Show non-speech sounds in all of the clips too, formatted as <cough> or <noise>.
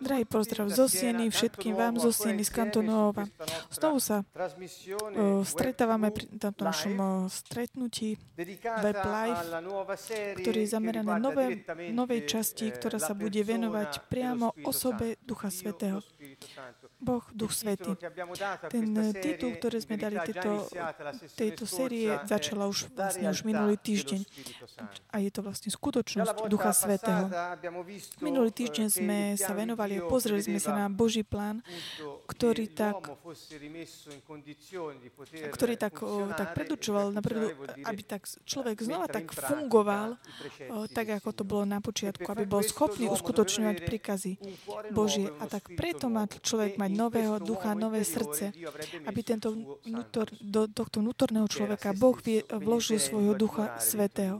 Drahý pozdrav zo Sieny, všetkým vám zo Sieny, z Kantonova. Znovu sa uh, stretávame pri tomto našom uh, stretnutí Web Live, ktorý je zameraný nové, novej časti, ktorá sa bude venovať priamo osobe Ducha Svetého. Boh, Duch Svetý. Ten titul, ktorý sme dali tejto, tejto série, začala už, vlastne už minulý týždeň. A je to vlastne skutočnosť Ducha Svetého. Minulý týždeň sme sa venovali a pozreli sme sa na Boží plán, ktorý tak, ktorý tak, tak predučoval, aby tak človek znova tak fungoval, tak ako to bolo na počiatku, aby bol schopný uskutočňovať príkazy Božie. A tak preto má človek mať nového ducha, nové srdce, aby tento vnútor, do tohto vnútorného človeka Boh vložil svojho ducha svetého.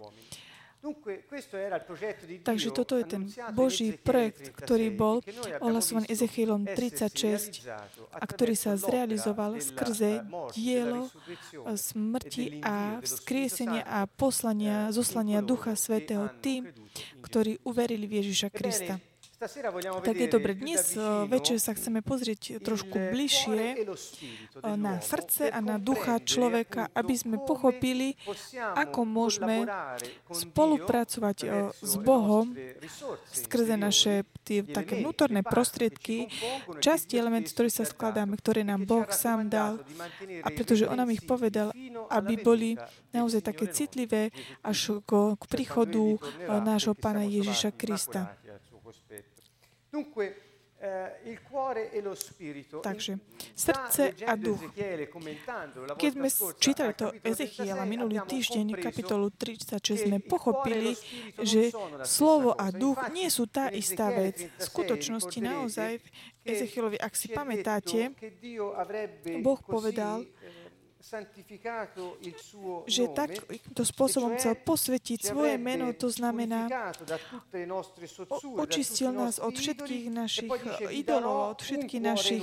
Takže toto je ten Boží projekt, ktorý bol ohlasovaný Ezechielom 36 a ktorý sa zrealizoval skrze dielo smrti a vzkriesenia a poslania, zoslania Ducha Svetého tým, ktorí uverili v Ježiša Krista. Tak je dobre. Dnes eh, večer sa chceme pozrieť trošku bližšie eh, na srdce a na ducha človeka, aby sme pochopili, ako môžeme spolupracovať eh, s Bohom skrze naše tie také vnútorné prostriedky, časti element, ktorý sa skladáme, ktoré nám Boh sám dal. A pretože On nám ich povedal, aby boli naozaj také citlivé až k, k príchodu nášho Pána Ježiša Krista. Eh, Takže srdce a duch. Keď sme čítali to Ezechiela minulý týždeň, kapitolu 36, sme pochopili, že slovo a duch nie sú tá istá vec. V skutočnosti naozaj v Ezechielovi, ak si pamätáte, Boh povedal, že takýmto spôsobom chcel posvetiť svoje meno, to znamená, očistil nás od všetkých našich idolov, od všetkých našich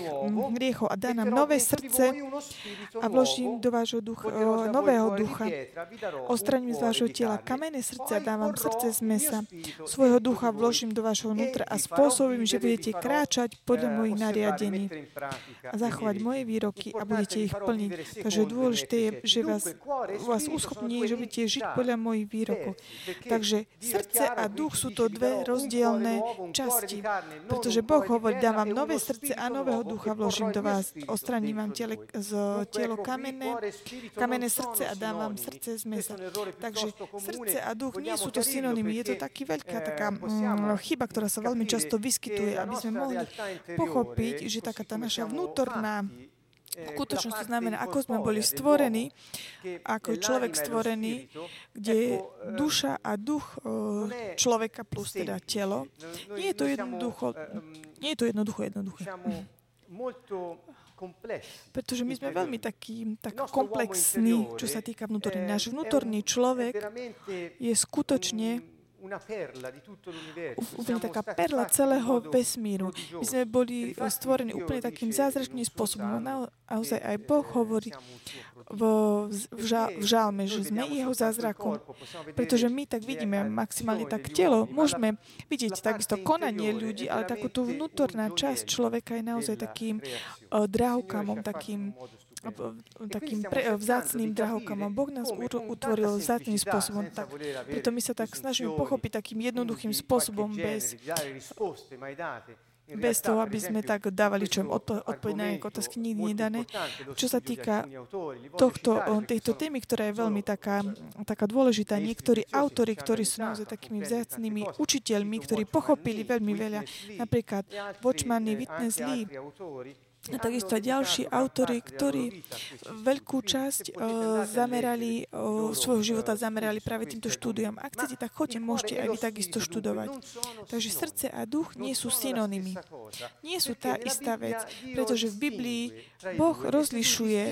hriechov a dá nám nové srdce a vložím do vášho ducha, nového ducha. Ostraním z vášho tela kamenné srdce a dávam srdce z mesa. Svojho ducha vložím do vášho vnútra a spôsobím, že budete kráčať podľa eh, mojich nariadení a zachovať moje výroky a budete ich plniť. Takže dôležité je, že vás, vás uschopní, že budete žiť podľa mojich výrokov. Takže srdce a duch sú to dve rozdielne časti. Pretože Boh hovorí, dám vám nové srdce a nového ducha vložím do vás. Ostraním vám tele, z telo kamenné, kamenné srdce a dám vám srdce z mesa. Takže srdce a duch nie sú to synonymy. Je to taký veľká taká mm, chyba, ktorá sa veľmi často vyskytuje, aby sme mohli pochopiť, že taká tá naša vnútorná skutočnosť to znamená, ako sme boli stvorení, ako človek stvorený, kde je duša a duch človeka plus teda telo. Nie je to jednoducho, nie je to jednoducho jednoduché. Pretože my sme veľmi taký, tak komplexní, čo sa týka vnútorný. Náš vnútorný človek je skutočne úplne taká perla celého vesmíru. My sme boli stvorení úplne takým zázračným spôsobom. Naozaj aj Boh hovorí v, v, žal, v žalme, že sme jeho zázrakom. Pretože my tak vidíme maximálne tak telo. Môžeme vidieť takisto konanie ľudí, ale takú tú vnútorná časť človeka je naozaj takým uh, drahokamom, takým takým pre, vzácným drahokam. Boh nás utvoril vzácným spôsobom. Tak, preto my sa tak snažíme pochopiť takým jednoduchým spôsobom bez, bez toho, aby sme tak dávali čo im odpo- odpoveď na nejaké otázky nikdy nedané. Čo sa týka tohto, tejto témy, ktorá je veľmi taká, taká dôležitá, niektorí autory, ktorí sú naozaj takými vzácnými učiteľmi, ktorí pochopili veľmi veľa, napríklad Watchman, Witness Lee, a takisto ďalší autory, ktorí veľkú časť uh, zamerali, uh, svojho života zamerali práve týmto štúdiom. Ak chcete, tak choďte, môžete aj vy takisto študovať. Takže srdce a duch nie sú synonymy. Nie sú tá istá vec, pretože v Biblii Boh rozlišuje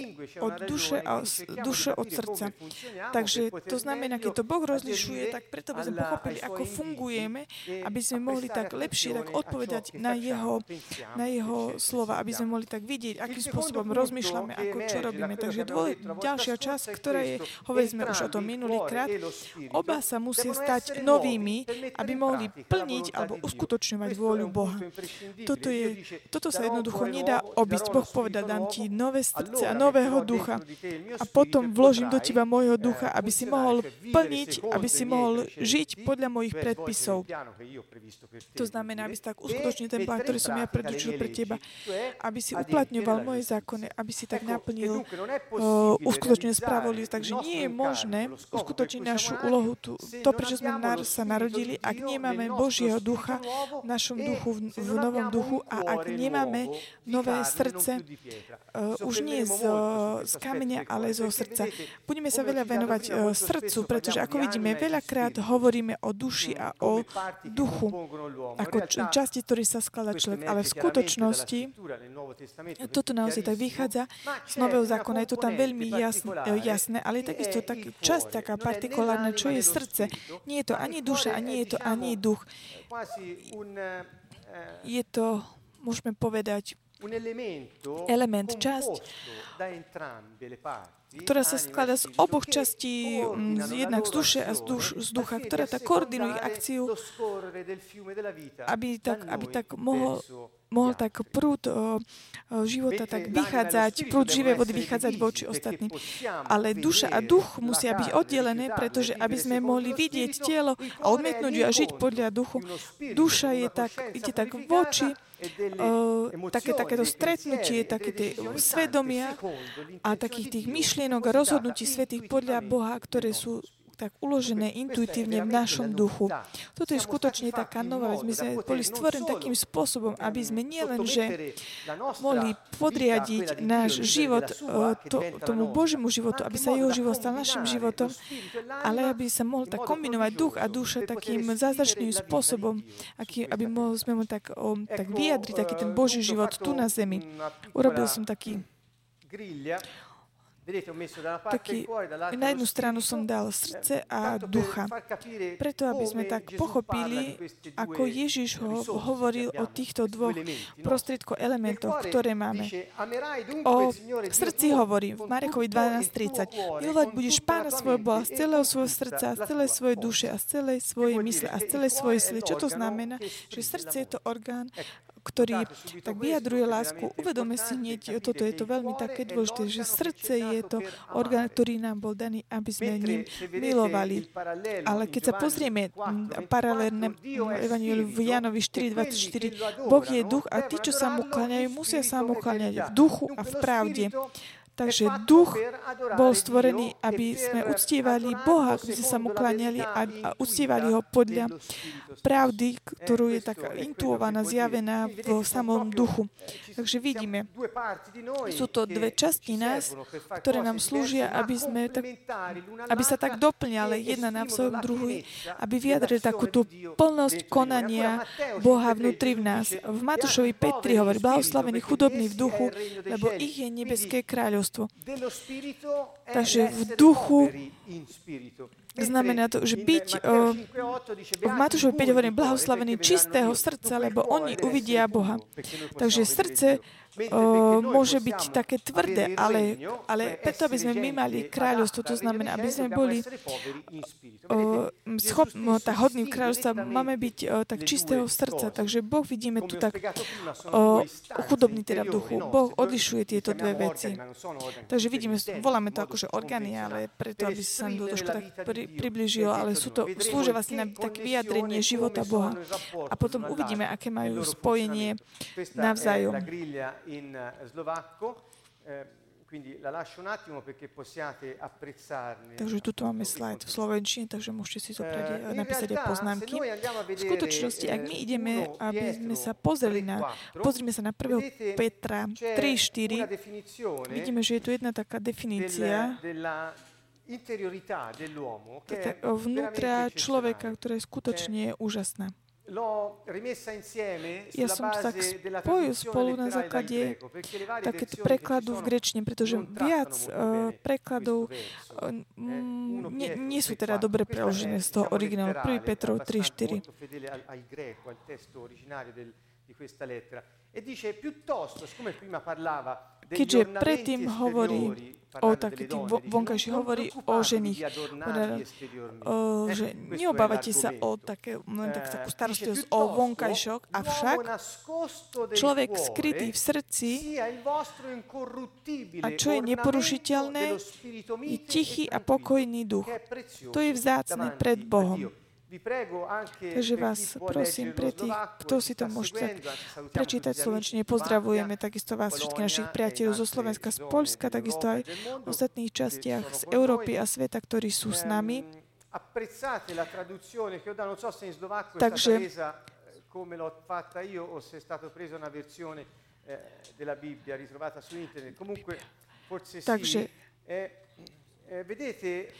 od duše, a, duše od srdca. Takže to znamená, keď to Boh rozlišuje, tak preto by sme pochopili, ako fungujeme, aby sme mohli tak lepšie tak odpovedať na jeho, na jeho slova, aby sme mohli tak vidieť, akým spôsobom rozmýšľame, ako čo robíme. Takže dvoj, ďalšia časť, ktorá je, hovorili sme už o tom minulýkrát, oba sa musia stať novými, aby mohli plniť alebo uskutočňovať vôľu Boha. Toto, je, toto sa jednoducho nedá obísť. Boh povedal, dám ti nové srdce a nového ducha a potom vložím do teba môjho ducha, aby si mohol plniť, aby si mohol žiť podľa mojich predpisov. To znamená, aby si tak uskutočnil ten plán, ktorý som ja predurčil pre teba, aby si uplatňoval moje zákony, aby si tak naplnil uh, uskutočnil spravodlivosť. Takže nie je možné uskutočniť našu úlohu, tu, to, prečo sme sa narodili, ak nemáme Božieho ducha v našom duchu, v, v novom duchu. A ak nemáme nové srdce, uh, už nie z, z kameňa, ale zo srdca. Budeme sa veľa venovať uh, srdcu, pretože ako vidíme, veľakrát hovoríme o duši a o duchu, ako časti, ktorý sa skladá človek, ale v skutočnosti toto naozaj tak vychádza z Nového zákona, je to tam veľmi jasné, ale je takisto tak, časť taká partikulárna, čo je srdce. Nie je to ani duša, ani je to ani duch. Je to, môžeme povedať, element, časť, ktorá sa skladá z oboch častí, jednak z duše a z, duš, z ducha, ktorá tak koordinuje akciu, aby tak, aby tak mohol, mohol tak prúd o, života tak vychádzať, prúd živej vody vychádzať voči ostatným. Ale duša a duch musia byť oddelené, pretože aby sme mohli vidieť telo a odmietnúť ju a žiť podľa duchu, duša je tak, ide tak voči uh, také, takéto stretnutie, také tie svedomia a takých tých myšlienok a rozhodnutí svetých podľa Boha, ktoré sú tak uložené intuitívne v našom duchu. Toto je skutočne taká nová vec. My sme boli stvorení takým spôsobom, aby sme nielen, že mohli podriadiť náš život to, tomu Božiemu životu, aby sa jeho život stal našim životom, ale aby sa mohol tak kombinovať duch a duša takým zázračným spôsobom, aký, aby sme mohli tak, tak vyjadriť taký ten Boží život tu na zemi. Urobil som taký taký, na jednu stranu som dal srdce a ducha. Preto, aby sme tak pochopili, ako Ježiš ho hovoril o týchto dvoch prostriedko elementoch, ktoré máme. O srdci hovorí v Marekovi 12.30. Milovať budeš Pána svojho Boha z celého svojho srdca, z celej svojej duše a z celej svojej mysle a z celej svojej sily. Čo to znamená? Že srdce je to orgán, ktorý tak vyjadruje lásku. Uvedome si hneď, toto je to veľmi také dôležité, že srdce je to orgán, ktorý nám bol daný, aby sme ním milovali. Ale keď sa pozrieme paralelné Evangelium v Janovi 4.24, Boh je duch a tí, čo sa mu kláňajú, musia sa mu kláňať v duchu a v pravde. Takže duch bol stvorený, aby sme uctievali Boha, aby sme sa mu kláňali a, a uctievali ho podľa pravdy, ktorú je taká intuovaná, zjavená v samom duchu. Takže vidíme, sú to dve časti nás, ktoré nám slúžia, aby, sme tak, aby sa tak doplňali jedna na svojom druhý, aby vyjadrili takú tú plnosť konania Boha vnútri v nás. V Matúšovi 5.3 hovorí, blahoslavení chudobní v duchu, lebo ich je nebeské kráľovstvo kráľovstvo. Takže v duchu Znamená to, že byť v Matúšovi 5 hovorím blahoslavený čistého srdca, lebo oni uvidia Boha. Takže srdce o, môže byť také tvrdé, ale, ale preto, aby sme my mali kráľovstvo, to znamená, aby sme boli o, schop, hodný kráľovstva, máme byť o, tak čistého srdca. Takže Boh vidíme tu tak o, chudobný teda v duchu. Boh odlišuje tieto dve veci. Takže vidíme, voláme to akože orgány, ale preto, aby sa nám to trošku tak pri, približilo, ale sú to, slúžia vlastne na také vyjadrenie života Boha. A potom uvidíme, aké majú spojenie navzájom in eh, slovacco. Eh, quindi la lascio un attimo perché possiate apprezzarne. Takže tuto máme slajd v slovenčine, takže môžete si zobrať, uh, napísať aj poznámky. V skutočnosti, ak my ideme, aby sme sa pozreli na, pozrime sa na 1. Petra 3.4, vidíme, že je tu jedna taká definícia vnútra človeka, ktorá je skutočne úžasná. Ja som to tak spojil spolu na základe takéto prekladu v grečne, pretože viac uh, prekladov uh, nie, nie sú teda dobre preložené z toho originálu. 1. Petrov 3.4. di questa lettera. E dice piuttosto, siccome prima parlava keďže predtým hovorí o takých vonkajších, hovorí o žených. O, že neobávate sa o také, len tak, takú starostlivosť o vonkajšok, avšak človek skrytý v srdci a čo je neporušiteľné, je tichý a pokojný duch. To je vzácne pred Bohom. Takže vás prosím, pre tých, kto si to môžete prečítať v Slovenčine, pozdravujeme takisto vás všetkých našich priateľov zo Slovenska, z Polska, takisto aj v ostatných častiach z Európy a sveta, ktorí sú s nami. Takže come l'ho fatta io o se è stata presa una versione eh, della Bibbia ritrovata su internet. Comunque, forse sì. Eh, eh, vedete,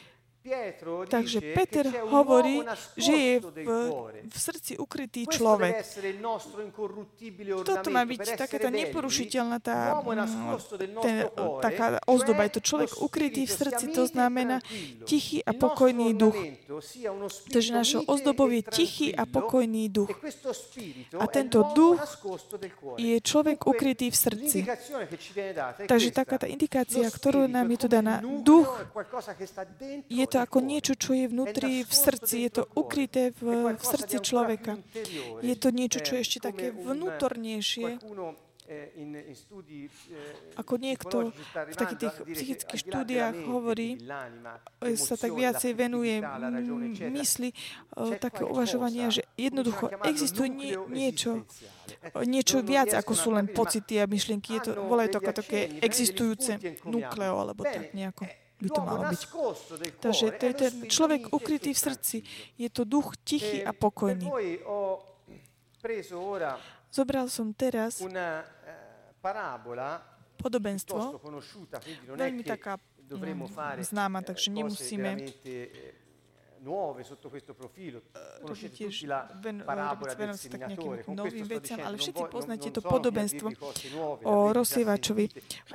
Takže Peter hovorí, že je v, v srdci ukrytý človek. Toto má byť takáto neporušiteľná tá, mm, ten, taká ozdoba. Je to človek ukrytý v srdci, to znamená tichý a pokojný duch. Takže našou ozdobou je tichý a pokojný duch. A tento duch je človek ukrytý v srdci. Takže taká tá indikácia, ktorú nám je tu daná, duch je to to ako niečo, čo je vnútri v srdci. Je to ukryté v, v srdci človeka. Je to niečo, čo je ešte také vnútornejšie ako niekto v takých tých psychických štúdiách hovorí, sa tak viacej venuje mysli, také uvažovania, že jednoducho existuje nie, niečo, niečo viac, ako sú len pocity a myšlienky. Je to, volajú to ako také existujúce nukleo, alebo tak nejako by to malo byť. Takže to je ten človek ukrytý v srdci. Je to duch tichý a pokojný. Zobral som teraz eh, podobenstvo, veľmi taká mm, známa, takže nemusíme nuove sotto questo profilo. Conoscete tutti la parabola del seminatore. novým veciam, ale všetci poznáte to podobenstvo o rozsievačovi.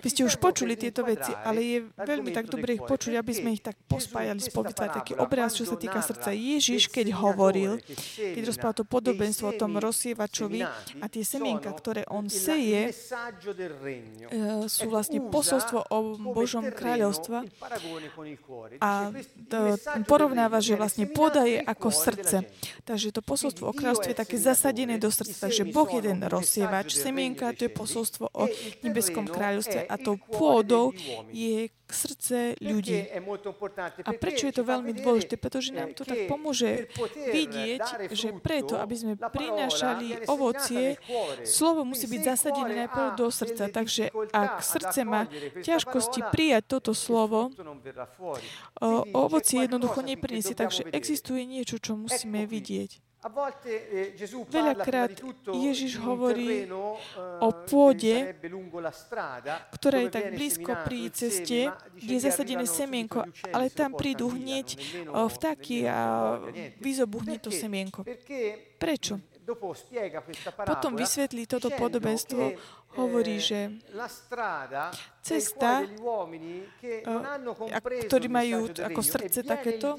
Vy ste už počuli tieto veci, ale je veľmi tak dobre ich počuť, aby sme ich tak pospájali, spovytvať taký obraz, čo sa týka srdca. Ježiš, keď hovoril, keď rozprával to podobenstvo o tom rozsievačovi a tie semienka, ktoré on seje, sú vlastne posolstvo o Božom kráľovstva a porovnáva, že vlastne pôda je ako srdce. Takže to posolstvo o kráľovstve je také zasadené do srdca. Takže Boh je ten rozsievač. Semienka to je posolstvo o nebeskom kráľovstve a tou pôdou je srdce ľudí. A prečo je to veľmi dôležité? Pretože nám to tak pomôže vidieť, že preto, aby sme prinášali ovocie, slovo musí byť zasadené najprv do srdca. Takže ak srdce má ťažkosti prijať toto slovo, ovocie jednoducho nepriniesie. Takže existuje niečo, čo musíme vidieť. Eh, Veľakrát Ježiš hovorí eh, o pôde, ktorá je tak blízko pri ceste, kde je zasadené semienko, ale tam prídu hneď vtáky a vyzobuhne to semienko. Prečo? Potom vysvetlí toto podobenstvo, hovorí, eh, že cesta, ktorí majú ako srdce takéto,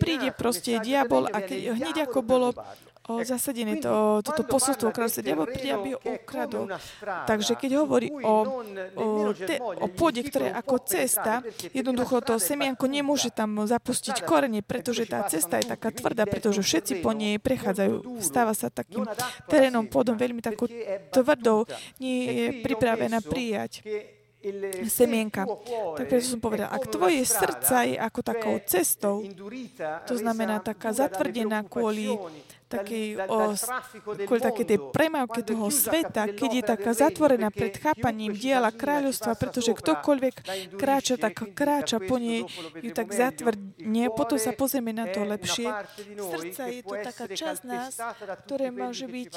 príde proste diabol a keď, hneď ako bolo o zasadené to, toto posolstvo kráľovstva. Diabol príde, aby ho ukradol. Takže keď hovorí o, o, te, o pôde, ktoré ako cesta, jednoducho to semianko nemôže tam zapustiť korene, pretože tá cesta je taká tvrdá, pretože všetci po nej prechádzajú. Stáva sa takým terénom pôdom veľmi takou tvrdou, nie je pripravená prijať semienka. Tak preto som povedal, ak tvoje srdca je ako takou cestou, to znamená taká zatvrdená kvôli takej, o, také tej premávke toho sveta, keď je taká zatvorená pred chápaním diela kráľovstva, pretože ktokoľvek kráča, tak kráča po nej, ju tak zatvrdne, potom sa pozrieme na to lepšie. Srdca je to taká časť nás, ktoré môže byť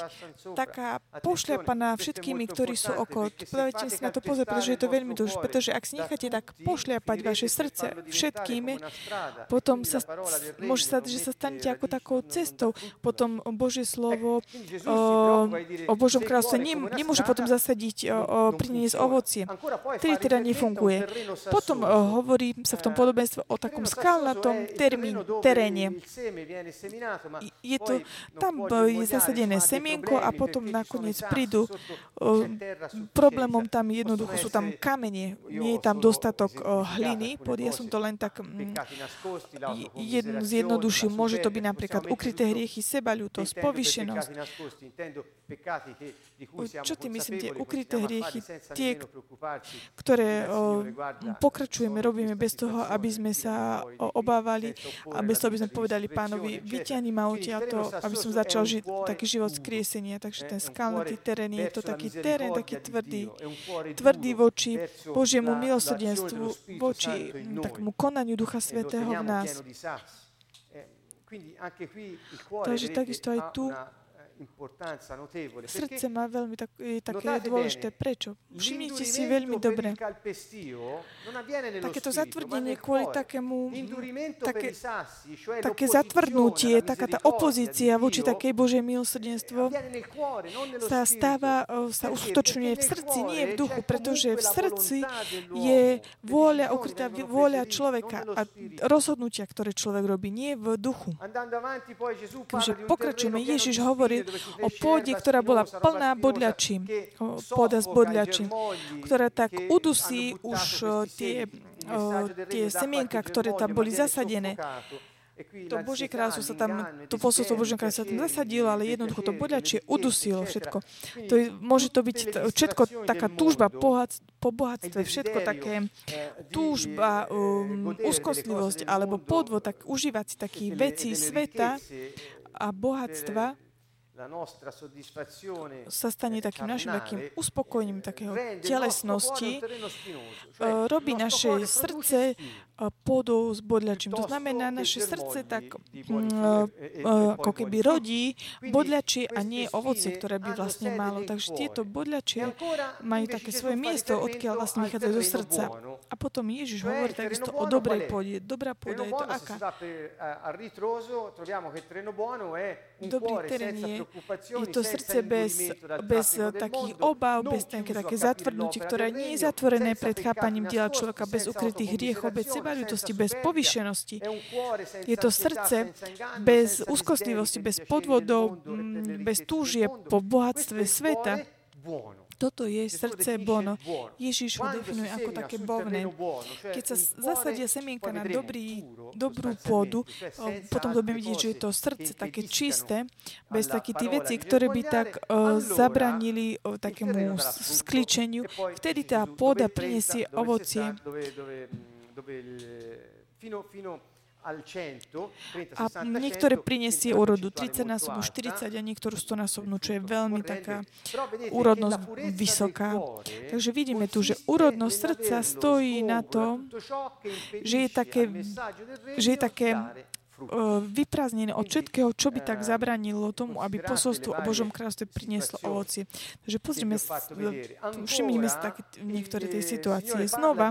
taká pošľapaná všetkými, ktorí sú okolo. Povedajte si na to pozor, pretože je to veľmi dôležité, pretože ak si necháte tak pošľapať vaše srdce všetkými, potom sa, môže sa, že sa stanete ako takou cestou. Pod potom Božie slovo o, o Božom kráľstve nemôže potom zasadiť, o, priniesť ovocie. Vtedy teda nefunguje. Potom hovorí sa v tom podobenstve o takom skalnatom termín, teréne. Je to, tam je zasadené semienko a potom nakoniec prídu problémom tam jednoducho sú tam kamene, nie je tam dostatok hliny, ja som to len tak mm, jednu zjednodušil. Môže to byť napríklad ukryté hriechy, sebaľútosť, povyšenosť. Čo ty myslíte? Ukryté hriechy, tie, ktoré o, pokračujeme, robíme bez toho, aby sme sa obávali a bez toho, aby sme povedali pánovi, vyťahni ma odtiaľto, aby som začal žiť taký život skriesenia. Takže ten skalnatý terén je to taký terén, taký tvrdý. Tvrdý voči Božiemu milosrdenstvu, voči takému konaniu Ducha Svetého v nás. Takže takisto aj tu Srdce má veľmi tak, je také dôležité. Prečo? Všimnite si veľmi dobre. Takéto zatvrdenie kvôli takému, také, také zatvrdnutie, taká tá opozícia voči takej Božej milosrdenstvo sa stáva, sa uskutočňuje v srdci, nie v duchu, pretože v srdci je vôľa, ukrytá vôľa človeka a rozhodnutia, ktoré človek robí, nie v duchu. Takže pokračujeme. Ježiš hovorí o pôde, ktorá bola plná bodľačím, pôda s bodľačím, ktorá tak udusí už tie, tie semienka, ktoré tam boli zasadené. To Božie kráľstvo sa tam, to posolstvo Božie kráľstvo sa tam zasadilo, ale jednoducho to boľačie udusilo všetko. To je, môže to byť všetko taká túžba po bohatstve, všetko také túžba, um, úzkostlivosť alebo podvod, tak užívať si takých vecí sveta a bohatstva, sa stane takým našim takým uspokojením takého telesnosti, robí naše srdce pôdou s bodľačím. To znamená, naše srdce tak ako keby rodí bodľačie a nie ovocie, ktoré by vlastne malo. Takže tieto bodľačie majú také svoje miesto, odkiaľ vlastne vychádzajú zo srdca. A potom Ježiš hovorí takisto o dobrej pôde. Dobrá pôda je to aká? Dobrý terén je je to srdce bez, bez takých obav, bez také, také zatvrdnutie, ktoré nie je zatvorené pred chápaním diela človeka, bez ukrytých hriechov, bez sebaľutosti, bez povyšenosti. Je to srdce bez úzkostlivosti, bez podvodov, bez túžie po bohatstve sveta. Toto je srdce bono. Ježiš ho definuje ako také bovné. Keď sa zasadia semienka na dobrý, dobrú pôdu, potom budeme vidieť, že je to srdce také čisté, bez takých tých vecí, ktoré by tak uh, zabranili uh, takému skličeniu. Vtedy tá pôda prinesie ovocie. Fino, fino a niektoré prinesie úrodu 30 násobnú, 40 a niektorú 100 násobnú, čo je veľmi taká úrodnosť vysoká. Takže vidíme tu, že úrodnosť srdca stojí na to, že je také, že je také vyprázdnené od všetkého, čo by tak zabranilo tomu, aby posolstvo o Božom kráľstve prinieslo ovocie. Takže pozrime, všimnime si také niektoré tej situácie. Znova,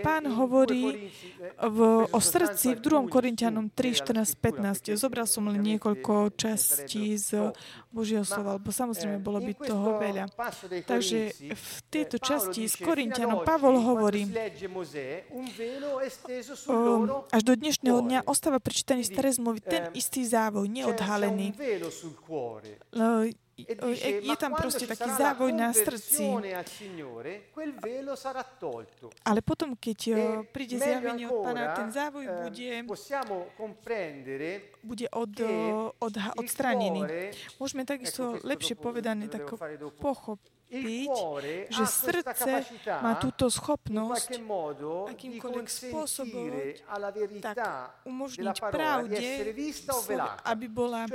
pán hovorí v, o srdci v 2. Korintianom 3, 14, 15. Zobral som len niekoľko častí z Božieho slova, lebo samozrejme bolo by toho veľa. Takže v tejto časti s Korintianom Pavol hovorí, až do dnešného dňa ostáva prečítaný čítaní staré zmluvy ten istý závoj, neodhalený. Je tam proste taký závoj na srdci. Ale potom, keď príde zjavenie od Pána, ten závoj bude, bude od, od, odstranený. Môžeme takisto lepšie povedané tak pochopiť, pochopiť, že srdce má túto schopnosť akýmkoľvek spôsobom tak umožniť pravde, aby bola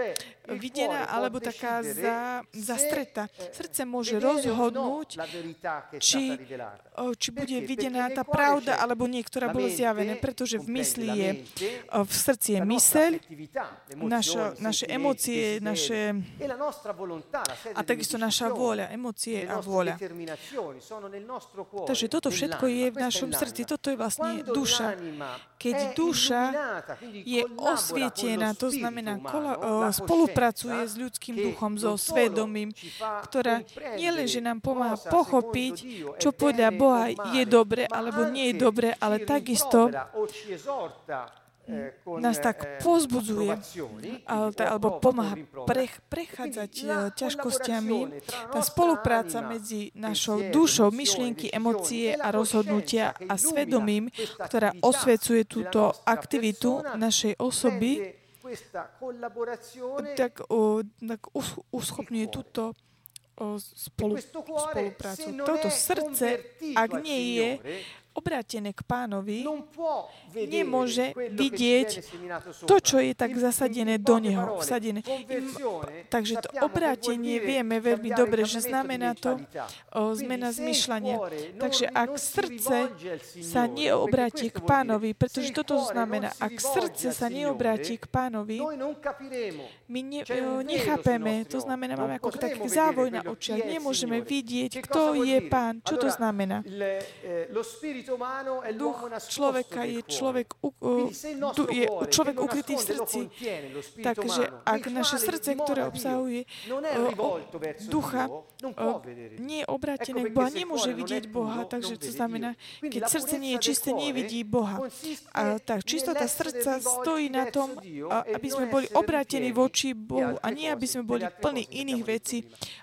videná alebo taká za, zastreta. Srdce môže rozhodnúť, či, či bude videná tá pravda, alebo nie, ktorá bola zjavená, pretože v mysli je, v srdci je myseľ, naša, naše emócie, naše, a takisto naša vôľa, emócie a vôľa. Takže toto všetko je v našom srdci, toto je vlastne duša. Keď duša je osvietená, to znamená, kola, spolupracuje s ľudským duchom, so svedomím, ktorá nielen, že nám pomáha pochopiť, čo podľa Boha je dobre alebo nie je dobre, ale takisto nás tak pozbudzuje alebo pomáha prech, prechádzať ťažkosťami. Tá spolupráca medzi našou dušou, myšlienky, emócie a rozhodnutia a svedomím, ktorá osvecuje túto aktivitu našej osoby, tak, tak uschopňuje túto spolu, spoluprácu. Toto srdce, ak nie je obrátené k pánovi, nemôže vidieť to, čo je tak zasadené do neho. Vsadené. Takže to obrátenie vieme veľmi dobre, že znamená to o, zmena zmyšľania. Takže ak srdce sa neobráti k pánovi, pretože toto znamená, ak srdce sa neobráti k pánovi, my ne, o, nechápeme, to znamená, máme ako taký závoj na očiach, nemôžeme vidieť, kto je pán, čo to znamená. Duch človeka je človek, du, je človek ukrytý v srdci. Takže ak naše srdce, ktoré obsahuje ducha, nie je obrátené k Boha, nemôže vidieť Boha. Takže to znamená, keď srdce nie je čisté, nevidí Boha. A tak čistota srdca stojí na tom, aby sme boli obrátení voči Bohu a nie, aby sme boli plní iných vecí,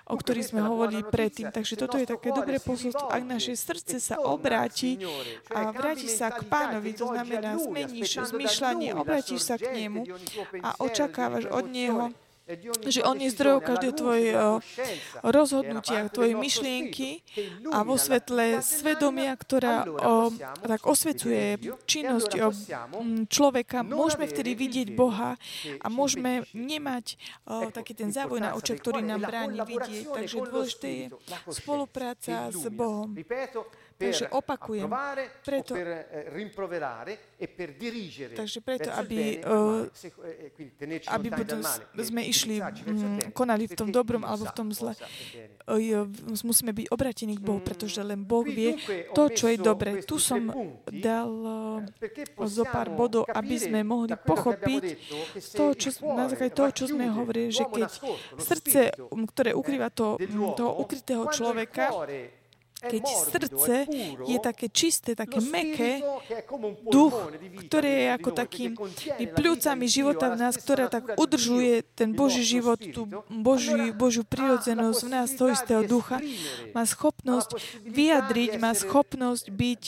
o ktorých sme hovorili predtým. Takže toto je také dobré posolstvo. Ak naše srdce sa obráti a vrátiš sa k pánovi, to znamená zmeníš zmyšľanie, obrátiš sa k nemu a očakávaš od neho že on je zdrojom každej tvojej rozhodnutia, tvojej myšlienky a vo svetle svedomia, ktorá o, tak osvecuje činnosť o, človeka, môžeme vtedy vidieť Boha a môžeme nemať o, taký ten závoj na očiach, ktorý nám bráni vidieť. Takže dôležité je spolupráca s Bohom. Takže opakujem, preto, takže preto, aby, uh, aby budú, sme išli, m, konali v tom dobrom alebo v tom zle, uh, musíme byť obratení k Bohu, pretože len Boh vie to, čo je dobre. Tu som dal zo pár bodov, aby sme mohli pochopiť to, čo, na základe toho, čo sme hovorili, že keď srdce, ktoré ukrýva to, toho ukrytého človeka, keď srdce je také čisté, také meké, duch, ktorý je ako takým pľúcami života v nás, ktorá tak udržuje ten Boží život, tú Boží, Božiu prirodzenosť v nás, toho istého ducha, má schopnosť vyjadriť, má schopnosť byť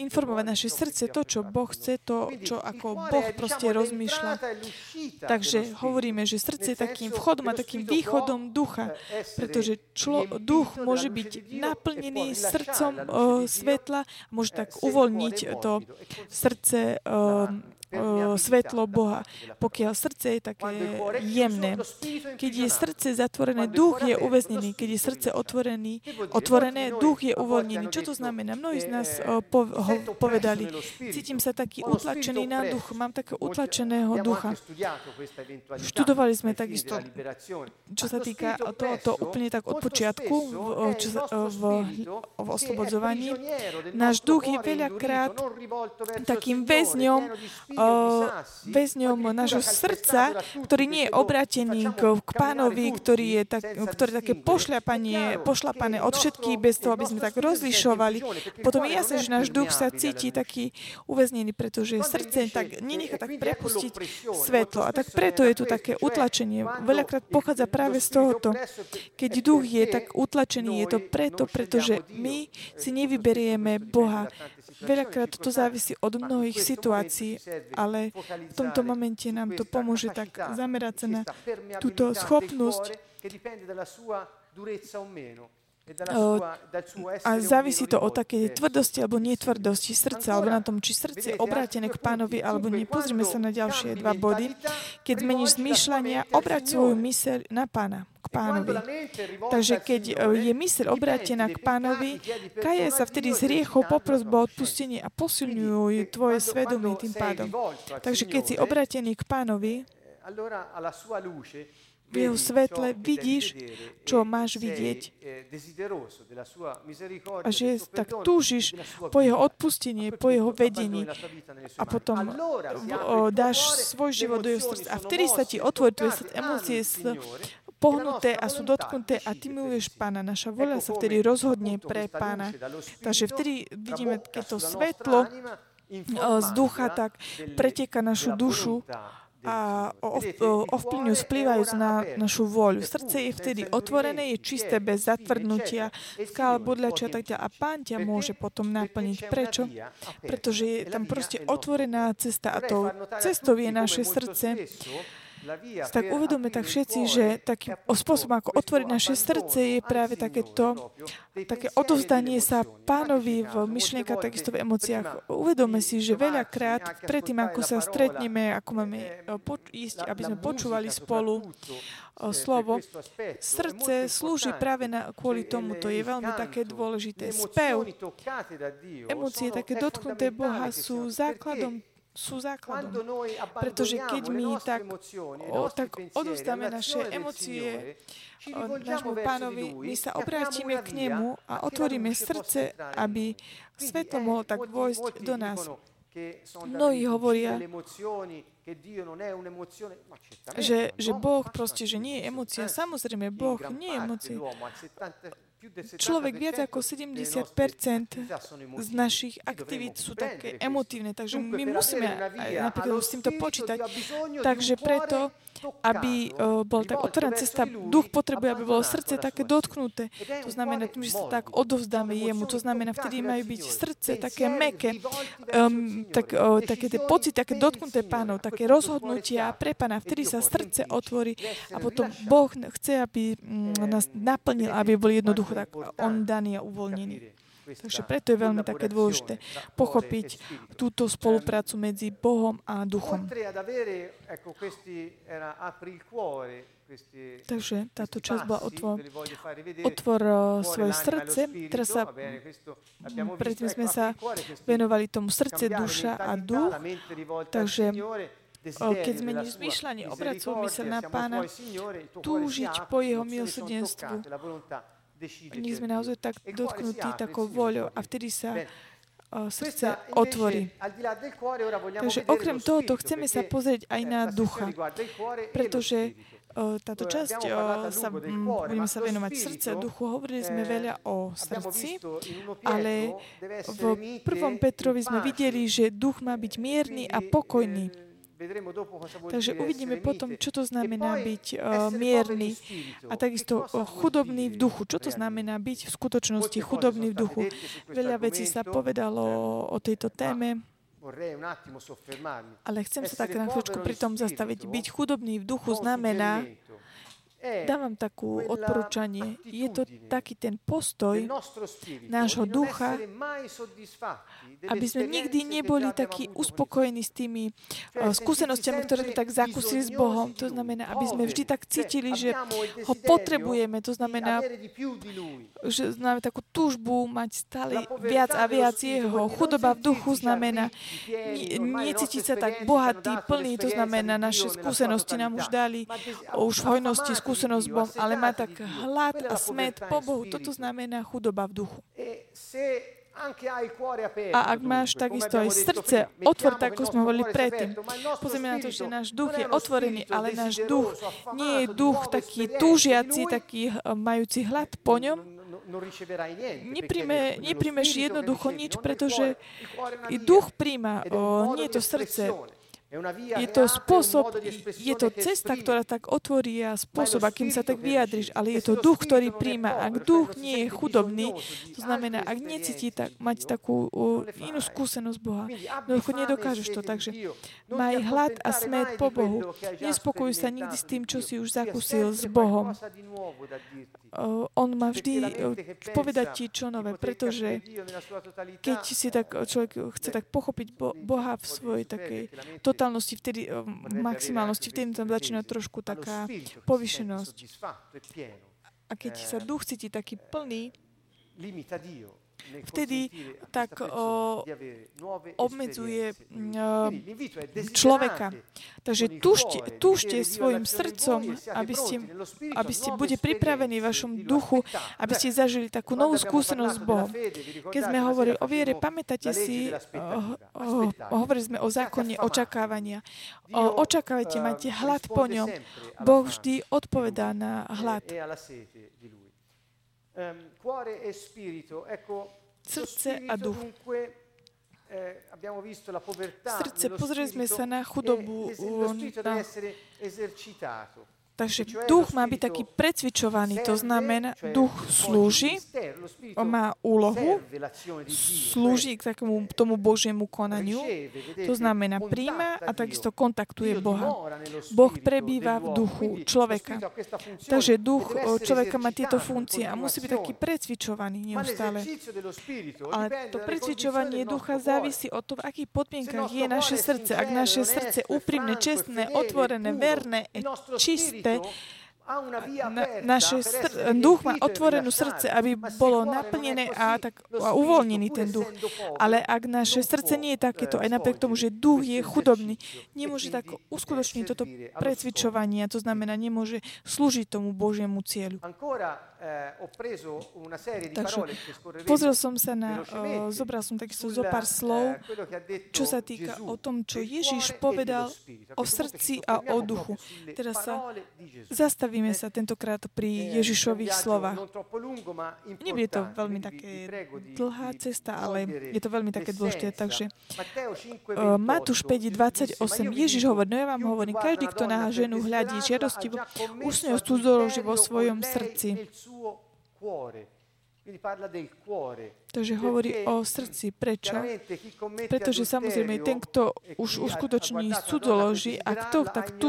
informovať naše srdce, to, čo Boh chce, to, čo ako Boh proste rozmýšľa. Takže hovoríme, že srdce je takým vchodom a takým východom ducha, pretože člo, duch môže byť naplnený srdcom o, svetla môže tak uvoľniť to srdce o, svetlo Boha. Pokiaľ srdce je také jemné, keď je srdce zatvorené, duch je uväznený. Keď je srdce otvorený, otvorené, duch je uvoľnený. Čo to znamená? Mnohí z nás po, ho povedali, cítim sa taký utlačený na duch, mám takého utlačeného ducha. Študovali sme takisto, čo sa týka tohoto úplne tak od počiatku v, čo v, v oslobodzovaní. Náš duch je veľakrát takým väzňom väzňom nášho srdca, ktorý nie je obratený k, pánovi, ktorý je, tak, ktorý je také pošľapanie, pošlapané od všetkých bez toho, aby sme tak rozlišovali. Potom je jasné, že náš duch sa cíti taký uväznený, pretože srdce tak nenechá tak prepustiť svetlo. A tak preto je tu také utlačenie. Veľakrát pochádza práve z tohoto. Keď duch je tak utlačený, je to preto, pretože my si nevyberieme Boha. Veľakrát to závisí od mnohých situácií, ale v tomto momente nám to pomôže tak zamerať sa na túto schopnosť a závisí to od takej tvrdosti alebo netvrdosti srdca, alebo na tom, či srdce je obrátené k pánovi alebo nie. Pozrime sa na ďalšie dva body. Keď zmeníš zmýšľania, obrať svoju myseľ na pána k pánovi. Takže keď je myseľ obrátená k pánovi, kaje sa vtedy z hriechov, popros Boha odpustenie a posilňujú tvoje svedomie tým pádom. Takže keď si obrátený k pánovi, v jeho svetle vidíš, čo máš vidieť. A že tak túžiš po jeho odpustení, po jeho vedení. A potom dáš svoj život do jeho srdca. A vtedy sa ti otvorí tvoje emócie pohnuté a sú dotknuté a ty miluješ pána. Naša voľa sa vtedy rozhodne pre pána. Takže vtedy vidíme, keď to svetlo z ducha tak preteka našu dušu a ovplyvňujú, splývajú na našu voľu. Srdce je vtedy otvorené, je čisté, bez zatvrdnutia, skál, bodľačia tak ďalej. A pán ťa môže potom naplniť. Prečo? Pretože je tam proste otvorená cesta a tou cestou je naše srdce tak uvedome tak všetci, že taký spôsob, ako otvoriť naše srdce, je práve takéto, také odovzdanie sa pánovi v myšlienkach, takisto v emóciách. Uvedome si, že veľakrát predtým, ako sa stretneme, ako máme ísť, aby sme počúvali spolu slovo, srdce slúži práve na, kvôli tomu, to je veľmi také dôležité. Spev, emócie také dotknuté Boha sú základom sú základom. Pretože keď my tak, o, tak odovzdáme naše emócie nášmu pánovi, my sa obrátime k nemu a otvoríme srdce, aby svetlo mohlo tak vojsť do nás. Mnohí hovoria, že, že Boh proste, že nie je emócia. Samozrejme, Boh nie je emócia človek viac ako 70% z našich aktivít sú také emotívne, takže my musíme napríklad s týmto počítať. Takže preto, aby bol tak otvorená cesta, duch potrebuje, aby bolo srdce také dotknuté. To znamená, že sa tak odovzdáme jemu. To znamená, vtedy majú byť srdce také meké, um, tak, uh, také tie pocity, také dotknuté pánov, také rozhodnutia pre pána. Vtedy sa srdce otvorí a potom Boh chce, aby nás naplnil, aby boli jednoducho tak on daný a uvoľnený. Takže preto je veľmi také dôležité pochopiť túto spoluprácu medzi Bohom a duchom. Takže táto časť bola otvor, otvor eh, svoje srdce. Teraz sa, predtým sme sa venovali tomu srdce, duša a duch. Takže keď zmeníš zmýšľanie, obrať svoju mysel na pána, túžiť po jeho milosrdenstvu, nech sme naozaj tak dotknutí takou voľou a vtedy sa uh, srdce otvorí. Takže okrem tohoto chceme sa pozrieť aj na ducha, pretože uh, táto časť sa, m, budeme sa venovať srdce a duchu. Hovorili sme veľa o srdci, ale v prvom Petrovi sme videli, že duch má byť mierny a pokojný. Takže uvidíme potom, čo to znamená byť uh, mierny a takisto uh, chudobný v duchu. Čo to znamená byť v skutočnosti chudobný v duchu? Veľa vecí sa povedalo o tejto téme. Ale chcem sa tak na chvíľočku pri tom zastaviť. Byť chudobný v duchu znamená Dávam takú odporúčanie. Je to taký ten postoj nášho ducha, aby sme nikdy neboli takí uspokojení s tými uh, skúsenostiami, ktoré sme tak zakúsili s Bohom. To znamená, aby sme vždy tak cítili, že ho potrebujeme. To znamená, že znamená takú túžbu mať stále viac a viac jeho. Chudoba v duchu znamená necítiť sa tak bohatý, plný. To znamená, naše skúsenosti nám už dali už v hojnosti skúsenosti skúsenosť s Bohom, ale má tak hlad a smet po Bohu. Toto znamená chudoba v duchu. A ak máš takisto aj srdce, otvor tak, ako sme hovorili predtým. Pozrieme na to, že náš duch je otvorený, ale náš duch nie je duch taký túžiaci, taký eh, majúci hlad po ňom. Nepríjme, nepríjmeš jednoducho nič, pretože i duch príjma, o, nie je to srdce. Je to spôsob, je to cesta, ktorá tak otvorí a spôsob, akým sa tak vyjadriš, ale je to duch, ktorý príjma. Ak duch nie je chudobný, to znamená, ak necíti tak, mať takú uh, inú skúsenosť Boha, no nedokážeš to. Takže maj hlad a smet po Bohu. Nespokojuj sa nikdy s tým, čo si už zakúsil s Bohom. On má vždy povedať ti čo nové, pretože keď si tak človek chce tak pochopiť Boha v svojej takej totálnosti, vtedy, maximálnosti, vtedy tam začína trošku taká povyšenosť. A keď sa duch cíti taký plný, vtedy tak o, obmedzuje človeka. Takže túžte, túžte svojim srdcom, aby ste, aby ste bude pripravení v vašom duchu, aby ste zažili takú novú skúsenosť s Bohom. Keď sme hovorili o viere, pamätáte si, o, hovorili sme o zákone očakávania. Očakávajte, máte hlad po ňom. Boh vždy odpovedá na hlad. Um, cuore e spirito. Ecco, srdce a duch. Srdce, pozreli sme sa na chudobu, na Takže duch má byť taký precvičovaný, to znamená, duch slúži, má úlohu, slúži k takému tomu Božiemu konaniu, to znamená príjma a takisto kontaktuje Boha. Boh prebýva v duchu človeka. Takže duch človeka má tieto funkcie a musí byť taký precvičovaný neustále. Ale to precvičovanie ducha závisí od toho, v akých podmienkach je naše srdce. Ak naše srdce úprimné, čestné, otvorené, verné, čisté, dôležité, na, naše str- duch má otvorenú srdce, aby bolo naplnené a, tak, a uvoľnený ten duch. Ale ak naše srdce nie je takéto, aj napriek tomu, že duch je chudobný, nemôže tak uskutočniť toto precvičovanie, to znamená, nemôže slúžiť tomu Božiemu cieľu. Takže pozrel som sa na, uh, zobral som takisto zo pár slov, čo sa týka o tom, čo Ježiš povedal o srdci a o duchu. Teraz sa zastavíme sa tentokrát pri Ježišových slovách. Nebude to veľmi také dlhá cesta, ale je to veľmi také dôležité. Takže uh, Matúš 5, 28, Ježiš hovorí, no ja vám hovorím, každý, kto na ženu hľadí žiadostivo, ňou cudzoloží vo svojom srdci. Takže hovorí o srdci. Prečo? Pretože samozrejme ten, kto už uskutoční cudzoloží a kto tak tu,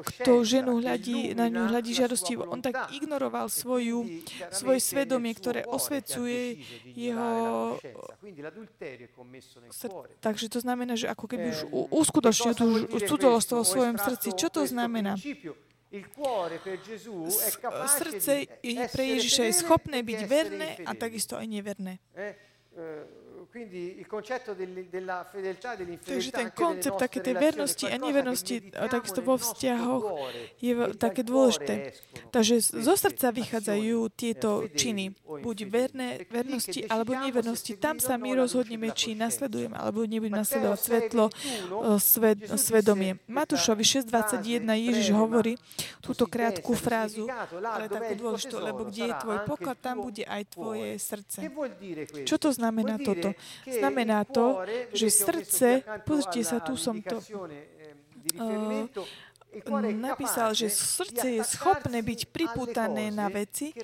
kto ženu hľadí, na ňu hľadí žiadostivo, on tak ignoroval svoju, svoje svedomie, ktoré osvecuje jeho Takže to znamená, že ako keby už uskutočnil tú cudzolostvo vo svojom srdci. Čo to znamená? Srdce pre Ježiša je schopné byť verné a takisto aj neverné. Takže ten koncept také tej vernosti a nevernosti takisto vo vzťahoch je také dôležité. Takže zo srdca vychádzajú tieto činy. Buď verné, vernosti alebo nevernosti. Tam sa my rozhodneme, či nasledujeme alebo nebudeme nasledovať svetlo, svet, svedomie. Matúšovi 6.21 Ježiš hovorí túto krátku frázu, ale takú dôležitú, lebo kde je tvoj poklad, tam bude aj tvoje srdce. Čo to znamená toto? Znamená to, že srdce, pozrite sa, tu som to uh, napísal, že srdce je schopné byť pripútané na veci,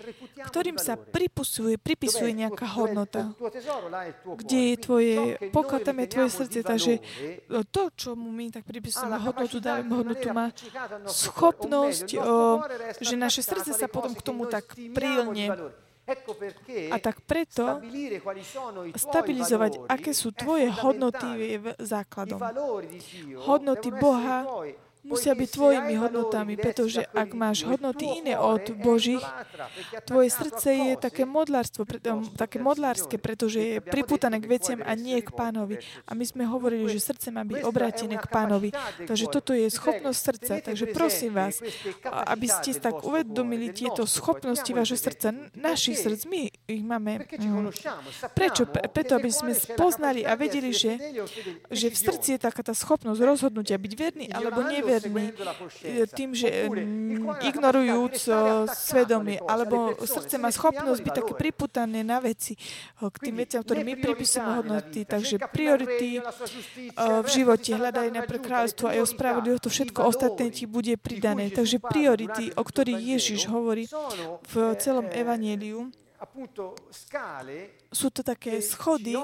ktorým sa pripisuje, pripisuje nejaká hodnota. Kde je tvoje poklad, tam je tvoje srdce. Takže to, čo mu my tak pripisujeme hodnotu, dávame hodnotu, má schopnosť, o, že naše srdce sa potom k tomu tak prílne a tak preto stabilizovať, aké sú tvoje hodnoty je základom. Hodnoty Boha musia byť tvojimi hodnotami, pretože ak máš hodnoty iné od Božích, tvoje srdce je také modlárstvo, také modlárske, pretože je priputané k veciam a nie k pánovi. A my sme hovorili, že srdce má byť obrátené k pánovi. Takže toto je schopnosť srdca. Takže prosím vás, aby ste tak uvedomili tieto schopnosti vášho srdca, našich srdc, my ich máme. Mm, prečo? Preto, aby sme poznali a vedeli, že, že v srdci je taká tá schopnosť rozhodnutia byť verný alebo neverný neverní tým, že ignorujúc svedomie, alebo srdce má schopnosť byť také priputané na veci, k tým veciam, ktoré my pripisujeme hodnoty. Takže priority v živote, hľadaj pre kráľstvo a jeho spravodlivosť, to všetko ostatné ti bude pridané. Takže priority, o ktorých Ježiš hovorí v celom Evangeliu, sú to také schody,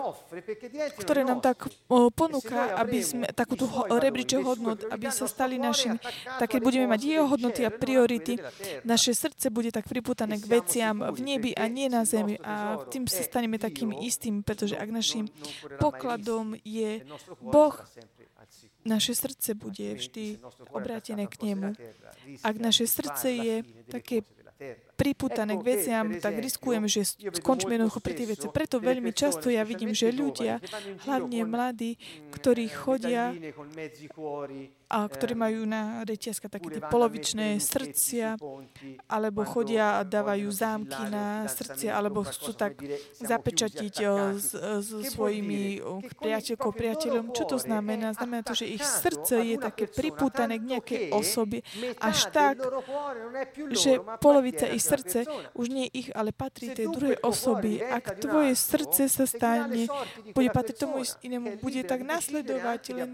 ktoré nám tak ponúka, aby sme takú tú rebríček hodnot, aby sa stali našimi. Tak keď budeme mať jeho hodnoty a priority, naše srdce bude tak priputané k veciam v nebi a nie na zemi. A tým sa staneme takým istým, pretože ak našim pokladom je Boh, naše srdce bude vždy obrátené k nemu. Ak naše srdce je také priputané k veciam, tak riskujem, že skončíme jednoducho pri tých veci. Preto veľmi často ja vidím, že ľudia, hlavne mladí, ktorí chodia a ktorí majú na reťazka také tie polovičné srdcia, alebo chodia a dávajú zámky na srdcia, alebo chcú tak zapečatiť s, s svojimi priateľkou, priateľom. Čo to znamená? Znamená to, že ich srdce je také pripútané k nejakej osobe až tak, že polovica ich srdce už nie ich, ale patrí tej druhej osoby. Ak tvoje srdce sa stane, bude patriť tomu inému, bude tak nasledovať len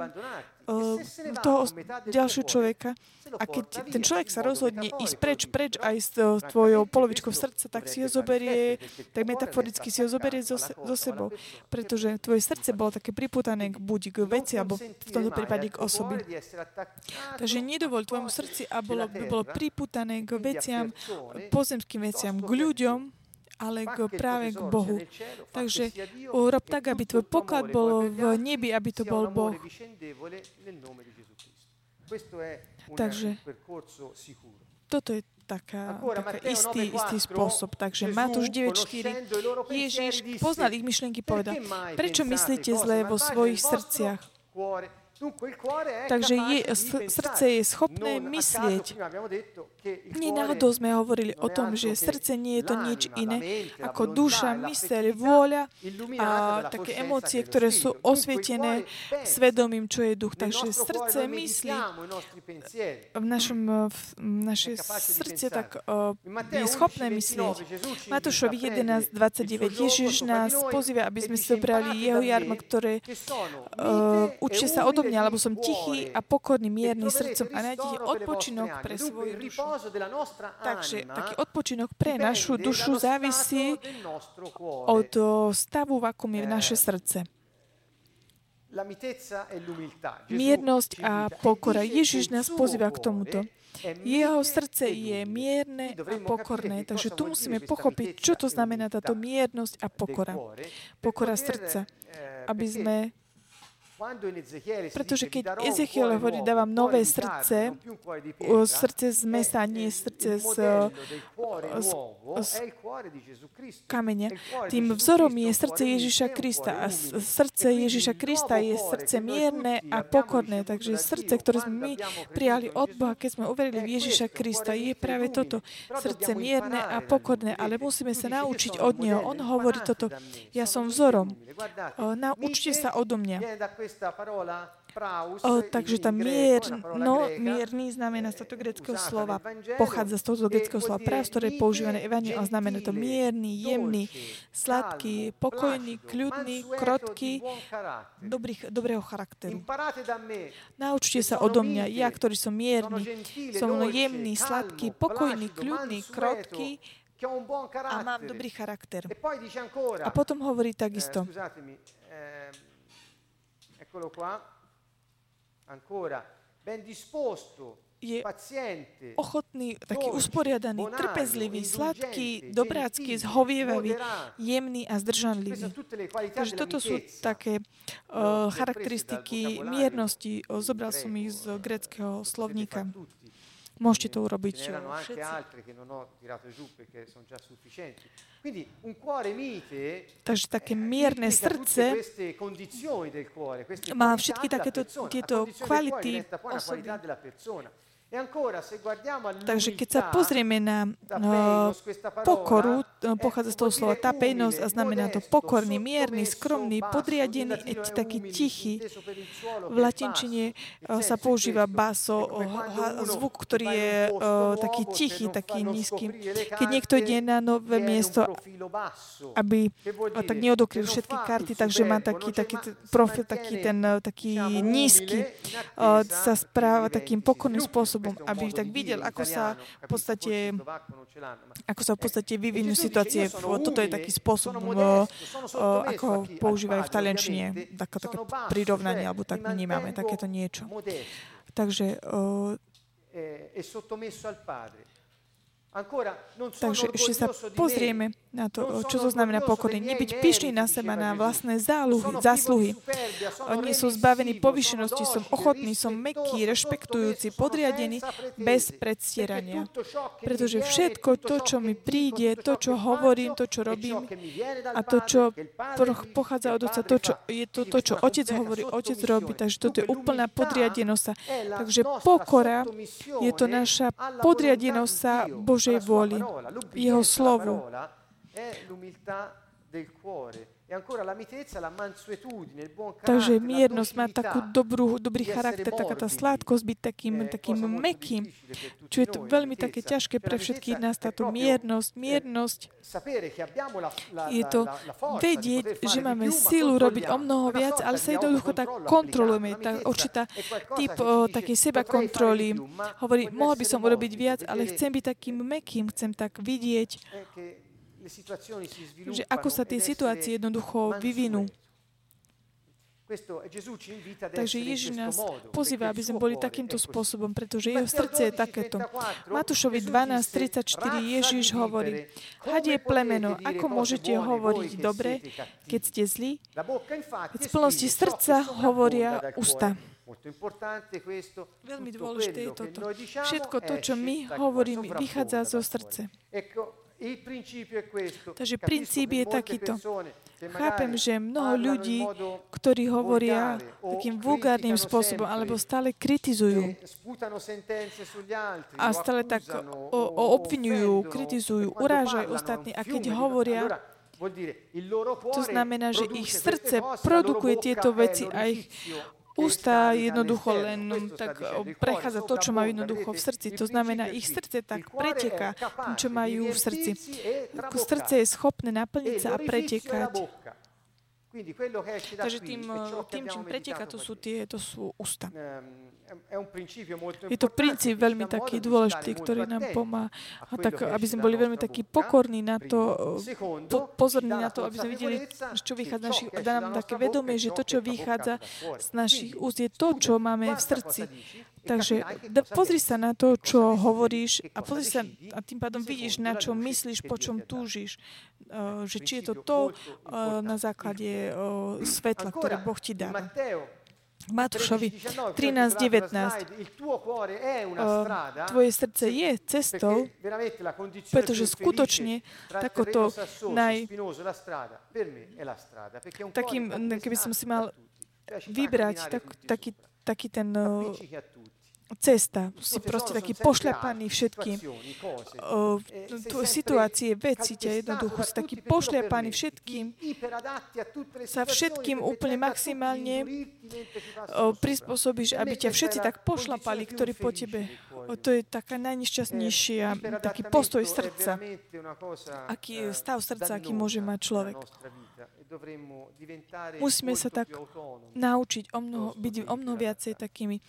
toho ďalšieho človeka. A keď ten človek sa rozhodne ísť preč, preč aj s tvojou polovičkou srdca, tak si ho zoberie, tak metaforicky si ho zoberie zo, zo sebou. Pretože tvoje srdce bolo také priputané k buď k veci, alebo v tomto prípade k osobi. Takže nedovoľ tvojmu srdci, a bolo, by bolo priputané k veciam, pozemským veciam, k ľuďom, ale k, práve k Bohu. Takže urob tak, aby tvoj poklad bol v nebi, aby to bol Boh. Takže toto je taká, taká istý, istý spôsob. Takže Matúš 9.4. Ježiš poznal ich myšlienky, povedal, prečo myslíte zlé vo svojich srdciach? Takže je, srdce je schopné myslieť. Nie náhodou sme hovorili o tom, že srdce nie je to nič iné ako duša, myseľ, vôľa a také emócie, ktoré sú osvietené svedomím, čo je duch. Takže srdce myslí, v našom v naše srdce tak je schopné myslieť. Matúšovi 11.29 Ježiš nás pozýva, aby sme si zobrali jeho jarmo, ktoré uh, učte sa odo mňa, lebo som tichý a pokorný, mierny srdcom a nájdete odpočinok pre svoju dušu. Takže taký odpočinok pre našu dušu závisí od stavu, v akom je naše srdce. Miernosť a pokora. Ježiš nás pozýva k tomuto. Jeho srdce je mierne a pokorné. Takže tu musíme pochopiť, čo to znamená táto miernosť a pokora. Pokora srdca. Aby sme pretože keď Ezechiel hovorí, dávam nové srdce, srdce z mesa, nie srdce z, z, z kameňa, tým vzorom je srdce Ježiša Krista. A srdce Ježiša Krista je srdce mierne a pokorné. Takže srdce, ktoré sme my prijali od Boha, keď sme uverili v Ježiša Krista, je práve toto. Srdce mierne a pokorné. Ale musíme sa naučiť od Neho. On hovorí toto. Ja som vzorom. Naučte sa odo mňa. O, takže tá mier, no, mierný znamená z tohto greckého slova, pochádza z tohto greckého slova praus, ktoré je používané evaniel a znamená to mierny, jemný, sladký, pokojný, kľudný, krotký, dobrý, dobrého charakteru. Naučte sa odo mňa, ja, ktorý som mierny, som jemný, sladký, pokojný, kľudný, krotký, a mám dobrý charakter. A potom hovorí takisto. Eccolo qua. Ancora. Ben disposto, je ochotný, taký usporiadaný, trpezlivý, sladký, dobrácky, zhovievavý, jemný a zdržanlivý. Takže toto sú také uh, charakteristiky miernosti. Zobral som ich z greckého slovníka. Môžete to urobiť všetci. Takže také mierne srdce má všetky takéto tieto kvality osoby. Takže keď sa pozrieme na uh, pokoru, pochádza z toho slova tapejnosť a znamená to pokorný, mierny, skromný, podriadený, taký tichý. V latinčine uh, sa používa baso, uh, zvuk, ktorý je uh, taký tichý, taký nízky. Keď niekto ide na nové miesto, aby tak neodokryl všetky karty, takže má taký, taký profil, taký ten taký nízky, sa správa takým pokorným spôsobom, aby tak videl, ako sa v podstate, ako sa v podstate vyvinú situácie. Toto je taký spôsob, ako ho používajú v taliančine, také, také prirovnanie, alebo tak my nemáme takéto niečo. Takže Takže ešte sa pozrieme na to, čo to znamená pokorný. Nebyť pyšný na seba, na vlastné záluhy, zásluhy. Oni sú zbavení povyšenosti, som ochotný, som meký, rešpektujúci, podriadený, bez predstierania. Pretože všetko to, čo mi príde, to, čo hovorím, to, čo robím a to, čo pochádza od Otca, to, čo je to, to, čo Otec hovorí, Otec robí. Takže toto je úplná podriadenosť Takže pokora je to naša podriadenosť sa Božej vôli, Jeho slovu. Takže miernosť má takú dobrú, dobrý charakter, taká tá sládkosť byť takým, takým mekým, čo je to veľmi také ťažké pre všetkých nás, táto miernosť. Miernosť je to vedieť, že máme silu robiť o mnoho viac, ale sa jednoducho tak kontrolujeme. Tá určitá typ o, takej seba kontroly. Hovorí, mohol by som urobiť viac, ale chcem byť takým mekým, chcem tak vidieť že ako sa tie situácie jednoducho vyvinú. Takže Ježiš nás pozýva, aby sme boli takýmto spôsobom, pretože jeho srdce je takéto. Matúšovi 12.34 Ježiš hovorí, hadie plemeno, ako môžete hovoriť dobre, keď ste zlí? Keď z plnosti srdca hovoria ústa. Veľmi dôležité je toto. Všetko to, čo my hovoríme, vychádza zo srdce. Takže princíp je takýto. Chápem, že mnoho ľudí, ktorí hovoria takým vulgárnym spôsobom, alebo stále kritizujú a stále tak o, o obvinujú, kritizujú, urážajú ostatní. A keď hovoria, to znamená, že ich srdce produkuje tieto veci a ich ústa jednoducho len tak prechádza to, čo majú jednoducho v srdci. To znamená, ich srdce tak preteka tým, čo majú v srdci. Srdce je schopné naplniť sa a pretekať. Takže tým, tým čím preteká, to sú, tie, to sú ústa. Je to princíp veľmi taký dôležitý, ktorý nám pomáha, tak, aby sme boli veľmi takí pokorní na to, po, pozorní na to, aby sme videli, čo vychádza z našich, dá nám také vedomie, že to, čo vychádza z našich úst, je to, čo máme v srdci. Takže pozri sa na to, čo hovoríš a pozri sa a tým pádom vidíš, na čo myslíš, po čom túžiš. Uh, že či je to to uh, na základe uh, svetla, ktoré Boh ti dáva. Matúšovi 13.19. Tvoje srdce je cestou, pretože skutočne takoto naj... Takým, keby som si mal vybrať tak, taký, taký ten cesta. Si proste taký pošľapaný všetkým. O, situácie, veci ťa jednoducho si taký pošľapaný všetkým. Sa všetkým úplne maximálne o, prispôsobíš, aby ťa všetci tak pošlapali, ktorí po tebe. O, to je taká najnešťastnejšia, taký postoj srdca. Aký stav srdca, aký môže mať človek. Musíme sa tak naučiť o mnoho, byť o mnoho viacej takými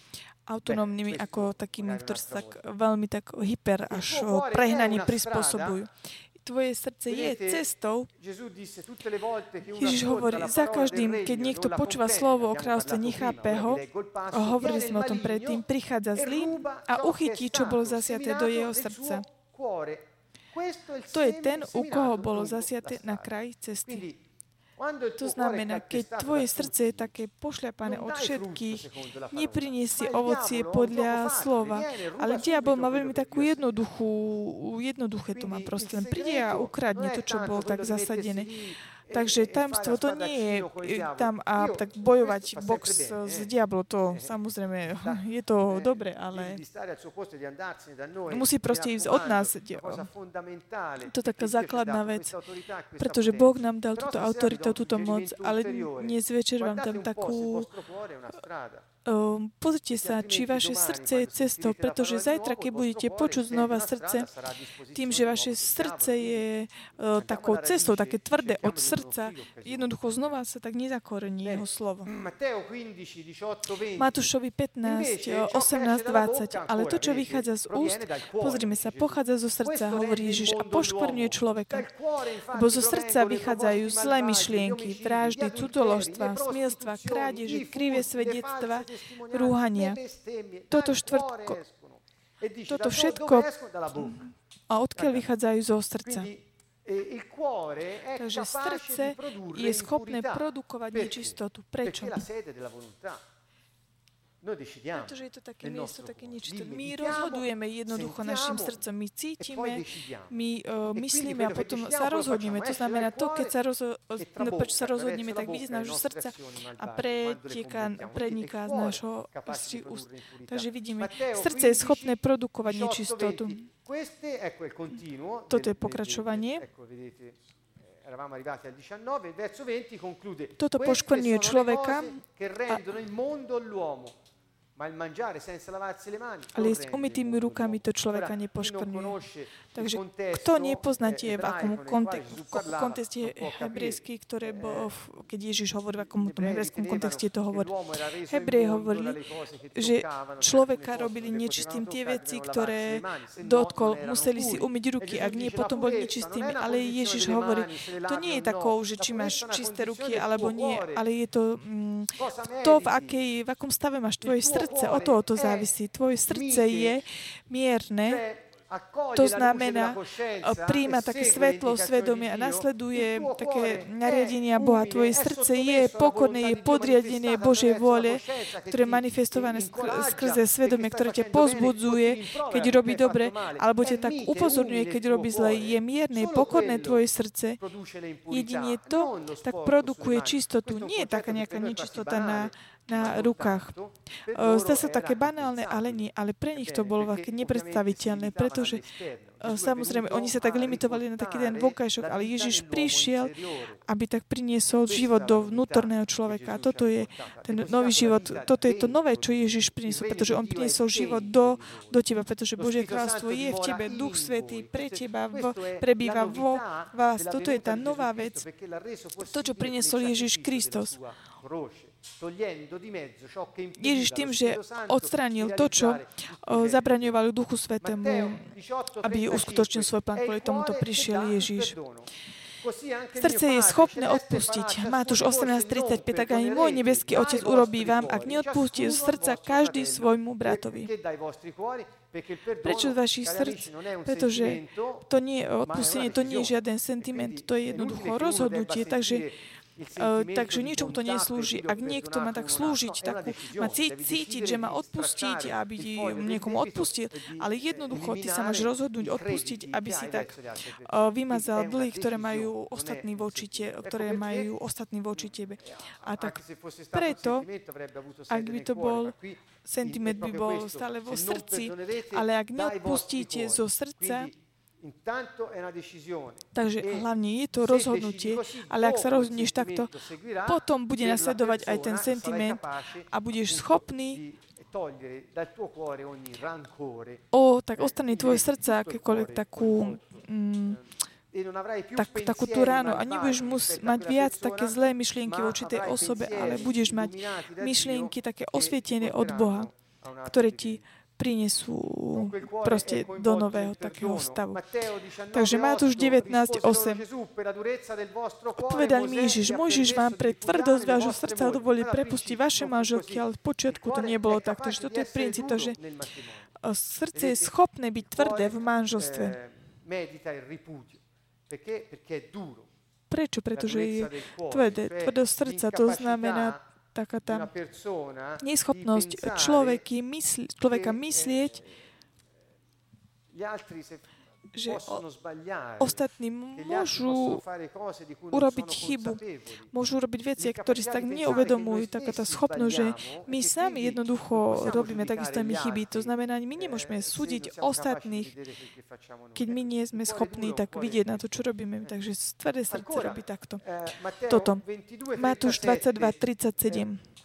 autonómnymi ako takými, ktorí sa tak veľmi tak hyper až prehnane prispôsobujú. Tvoje srdce je cestou. Ježiš hovorí, za každým, keď niekto počúva slovo o kráľovstve, nechápe ho, hovorili sme o tom predtým, prichádza zlý a uchytí, čo bolo zasiaté do jeho srdca. To je ten, u koho bolo zasiaté na kraj cesty. To znamená, keď tvoje srdce je také pošľapané od všetkých, nepriniesie ovocie podľa slova. Ale diabol má veľmi takú jednoduchú, jednoduché to má proste. Len príde a ukradne to, čo bolo tak zasadené. Takže tajomstvo to nie je tam a tak bojovať box s diablo, to samozrejme je to <laughs> dobre, ale musí proste ísť od nás. To je taká základná vec, pretože Boh nám dal túto autoritu, túto moc, ale dnes večer vám tam takú pozrite sa, či vaše srdce je cestou, pretože zajtra, keď budete počuť znova srdce, tým, že vaše srdce je takou cestou, také tvrdé od srdca, jednoducho znova sa tak nezakorení jeho slovo. Matúšovi 15, 18, 20. Ale to, čo vychádza z úst, pozrime sa, pochádza zo srdca, hovorí Ježiš, a poškvrňuje človeka. Lebo zo srdca vychádzajú zlé myšlienky, vraždy, cudzoložstva, smielstva, krádeže, krivé svedectva, rúhania. Toto štvrtko, toto všetko a odkiaľ vychádzajú zo srdca. Takže srdce je schopné produkovať nečistotu. Prečo? Pretože je to také miesto, také niečo. My rozhodujeme jednoducho našim srdcom. My cítime, my uh, myslíme a potom sa rozhodneme. To znamená, to, keď sa, rozho- no, sa rozhodneme, tak vidí z nášho srdca a pretieka, preniká z nášho úst. Takže vidíme, srdce je schopné produkovať nečistotu. Toto je pokračovanie. Toto poškvrňuje človeka a ale jesť umytými rukami to človeka nepoškvrňuje. Takže kto nepozná tie, v akom kontexte hebrejský, ktoré bol, keď Ježiš hovorí, v akom tom hebrejskom kontexte to hovorí. Hebrej hovorili, že človeka robili nečistým tie veci, ktoré dotkol, museli si umyť ruky, ak nie, potom boli nečistými. Ale Ježiš hovorí, to nie je takou, že či máš čisté ruky alebo nie, ale je to mm, to, v, akej, v akom stave máš tvoje srdce, srdce, o to, o to závisí. Tvoje srdce je mierne, to znamená, príjma také svetlo, svedomie a nasleduje také nariadenia Boha. Tvoje srdce je pokorné, je podriadené Božej vôle, ktoré je manifestované skrze svedomie, ktoré ťa pozbudzuje, keď robí dobre, alebo ťa tak upozorňuje, keď robí zle. Je mierne, pokorné tvoje srdce. Jedine to tak produkuje čistotu. Nie je taká nejaká nečistota na na rukách. Zdá sa také banálne, ale nie. Ale pre nich to bolo také nepredstaviteľné, pretože samozrejme, oni sa tak limitovali na taký ten vonkajšok, ale Ježiš prišiel, aby tak priniesol život do vnútorného človeka. A toto je ten nový život, toto je to nové, čo Ježiš priniesol, pretože on priniesol život do, do teba, pretože Božie kráľstvo je v tebe, Duch Svetý pre teba v, prebýva vo vás. Toto je tá nová vec, to, čo priniesol Ježiš Kristus. Ježiš tým, že odstránil to, čo zabraňovalo Duchu Svetému, aby uskutočnil svoj plán, kvôli tomuto prišiel Ježiš. Srdce je schopné odpustiť. Matúš 18.35, tak ani môj nebeský Otec urobí vám, ak neodpustí z srdca každý svojmu bratovi. Prečo z vašich srdc? Pretože to nie, odpustenie to nie je žiaden sentiment, to je jednoducho rozhodnutie. Takže takže ničomu to neslúži. Ak niekto má tak slúžiť, tak má cítiť, že má odpustiť, aby niekomu odpustil, ale jednoducho ty sa máš rozhodnúť odpustiť, aby si tak uh, vymazal dlhy, ktoré majú ostatní voči te, ktoré majú ostatní voči tebe. A tak preto, ak by to bol sentiment by bol stále vo srdci, ale ak neodpustíte zo srdca, Takže hlavne je to rozhodnutie, ale ak sa rozhodneš takto, potom bude nasledovať aj ten sentiment a budeš schopný o, tak ostane tvoje srdce akékoľvek takú mm, tak, takú tú ránu a nebudeš mus, mať viac také zlé myšlienky voči tej osobe, ale budeš mať myšlienky také osvietené od Boha, ktoré ti prinesú proste do nového takého stavu. Takže Matúš 19.8. Odpovedal mi Ježiš, Mojžiš vám pre tvrdosť vášho srdca dovolí prepustiť vaše manželky, ale v počiatku to nebolo tak. Takže toto je princíp, to, že srdce je schopné byť tvrdé v manželstve. Prečo? Pretože je tvrdé. Tvrdosť srdca, to znamená taká tá neschopnosť človeka myslieť, že ostatní môžu urobiť chybu, môžu urobiť veci, ktoré si tak neuvedomujú, taká tá schopnosť, že my sami jednoducho robíme takisto my chyby. To znamená, my nemôžeme súdiť ostatných, keď my nie sme schopní tak vidieť na to, čo robíme. Takže tvrdé srdce robí takto. Toto. Matúš 22, 37.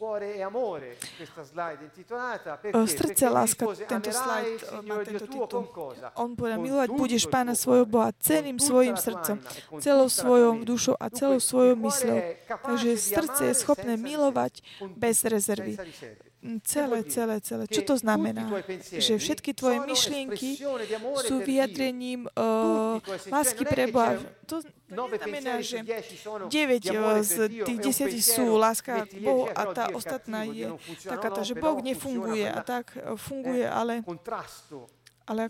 Srdce láska, tento slajd má tento titul. On povedal, milovať budeš Pána svojho Boha celým svojim srdcom, celou svojou dušou a celou svojou mysľou. Takže srdce je schopné milovať bez rezervy celé, celé, celé. Čo to znamená? Že všetky tvoje myšlienky sú vyjadrením uh, lásky pre Boha. To neznamená, že 9 z tých 10 sú láska k Bohu a tá ostatná je taká, že Boh nefunguje a tak funguje, ale ale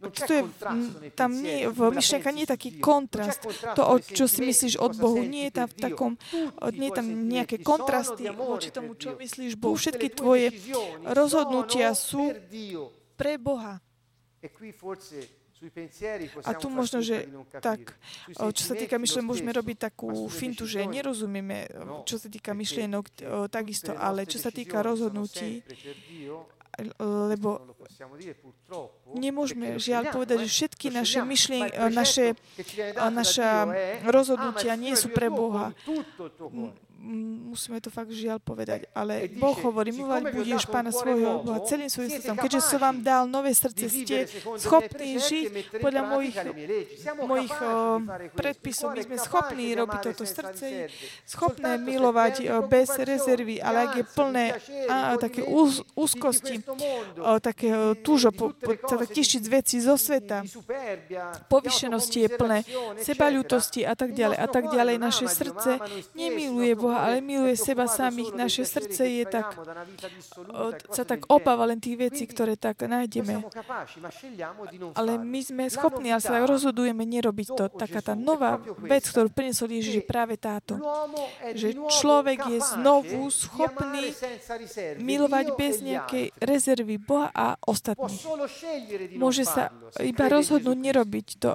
to je, tam nie, v myšlienka nie je taký kontrast. To, čo si myslíš od Bohu, nie je tam v takom, nie je tam nejaké kontrasty voči tomu, čo myslíš Bohu. Všetky tvoje rozhodnutia sú pre Boha. A tu možno, že tak, čo sa týka myšlienok, môžeme robiť takú fintu, že nerozumieme, čo sa týka myšlienok, takisto, ale čo sa týka rozhodnutí, lebo nemôžeme žiaľ povedať, že všetky naše myšlienky, naše, naša rozhodnutia nie sú pre Boha musíme to fakt žiaľ povedať, ale Boh hovorí, milovať budeš Pána svojho Boha celým svojim srdcom. Keďže som vám dal nové srdce, ste schopní žiť podľa mojich, mojich predpisov. My sme schopní robiť toto srdce, schopné milovať bez rezervy, ale ak je plné a, také úz, úzkosti, o, také túžo po, po, tak tisíc vecí zo sveta, povyšenosti je plné, sebaľutosti a tak ďalej a tak ďalej. Naše srdce nemiluje Boha, Boha, ale miluje seba samých. Naše srdce je tak, sa tak opáva len tých vecí, ktoré tak nájdeme. Ale my sme schopní, ale sa rozhodujeme nerobiť to. Taká tá nová vec, ktorú priniesol Ježiš, je práve táto. Že človek je znovu schopný milovať bez nejakej rezervy Boha a ostatných. Môže sa iba rozhodnúť nerobiť to.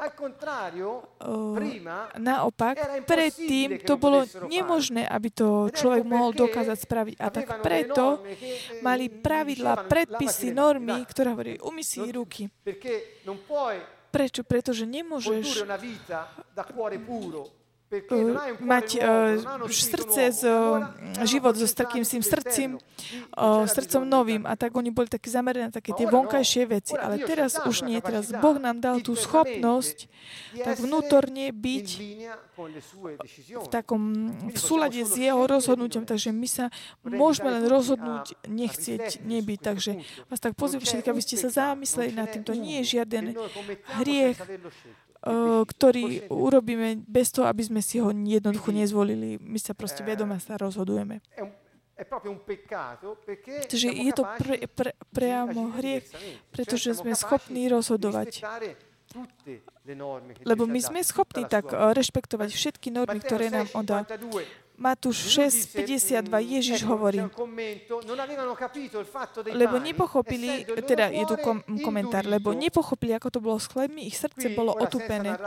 Naopak, predtým to bolo nemožné, aby aby to človek mohol dokázať spraviť. A tak preto mali pravidla, predpisy, normy, ktoré hovorí, umy si ruky. Prečo? Pretože nemôžeš mať uh, srdce, z, uh, život so takým tým srdcím, uh, srdcom novým. A tak oni boli takí zamerané na také tie vonkajšie veci. Ale teraz už nie. Teraz Boh nám dal tú schopnosť tak vnútorne byť v takom v súlade s jeho rozhodnutiam. Takže my sa môžeme len rozhodnúť, nechcieť nebyť. Takže vás tak pozývam všetky, aby ste sa zamysleli nad tým. To nie je žiaden hriech, ktorý urobíme bez toho, aby sme si ho jednoducho nezvolili. My sa proste vedome sa rozhodujeme. Takže je to pre, pre, priamo hriech, pretože sme schopní rozhodovať. Lebo my sme schopní tak rešpektovať všetky normy, ktoré nám on dá. Matúš 6.52 Ježiš hovorí, lebo nepochopili, teda je tu kom, komentár, lebo nepochopili, ako to bolo s chlebmi, ich srdce bolo otupené.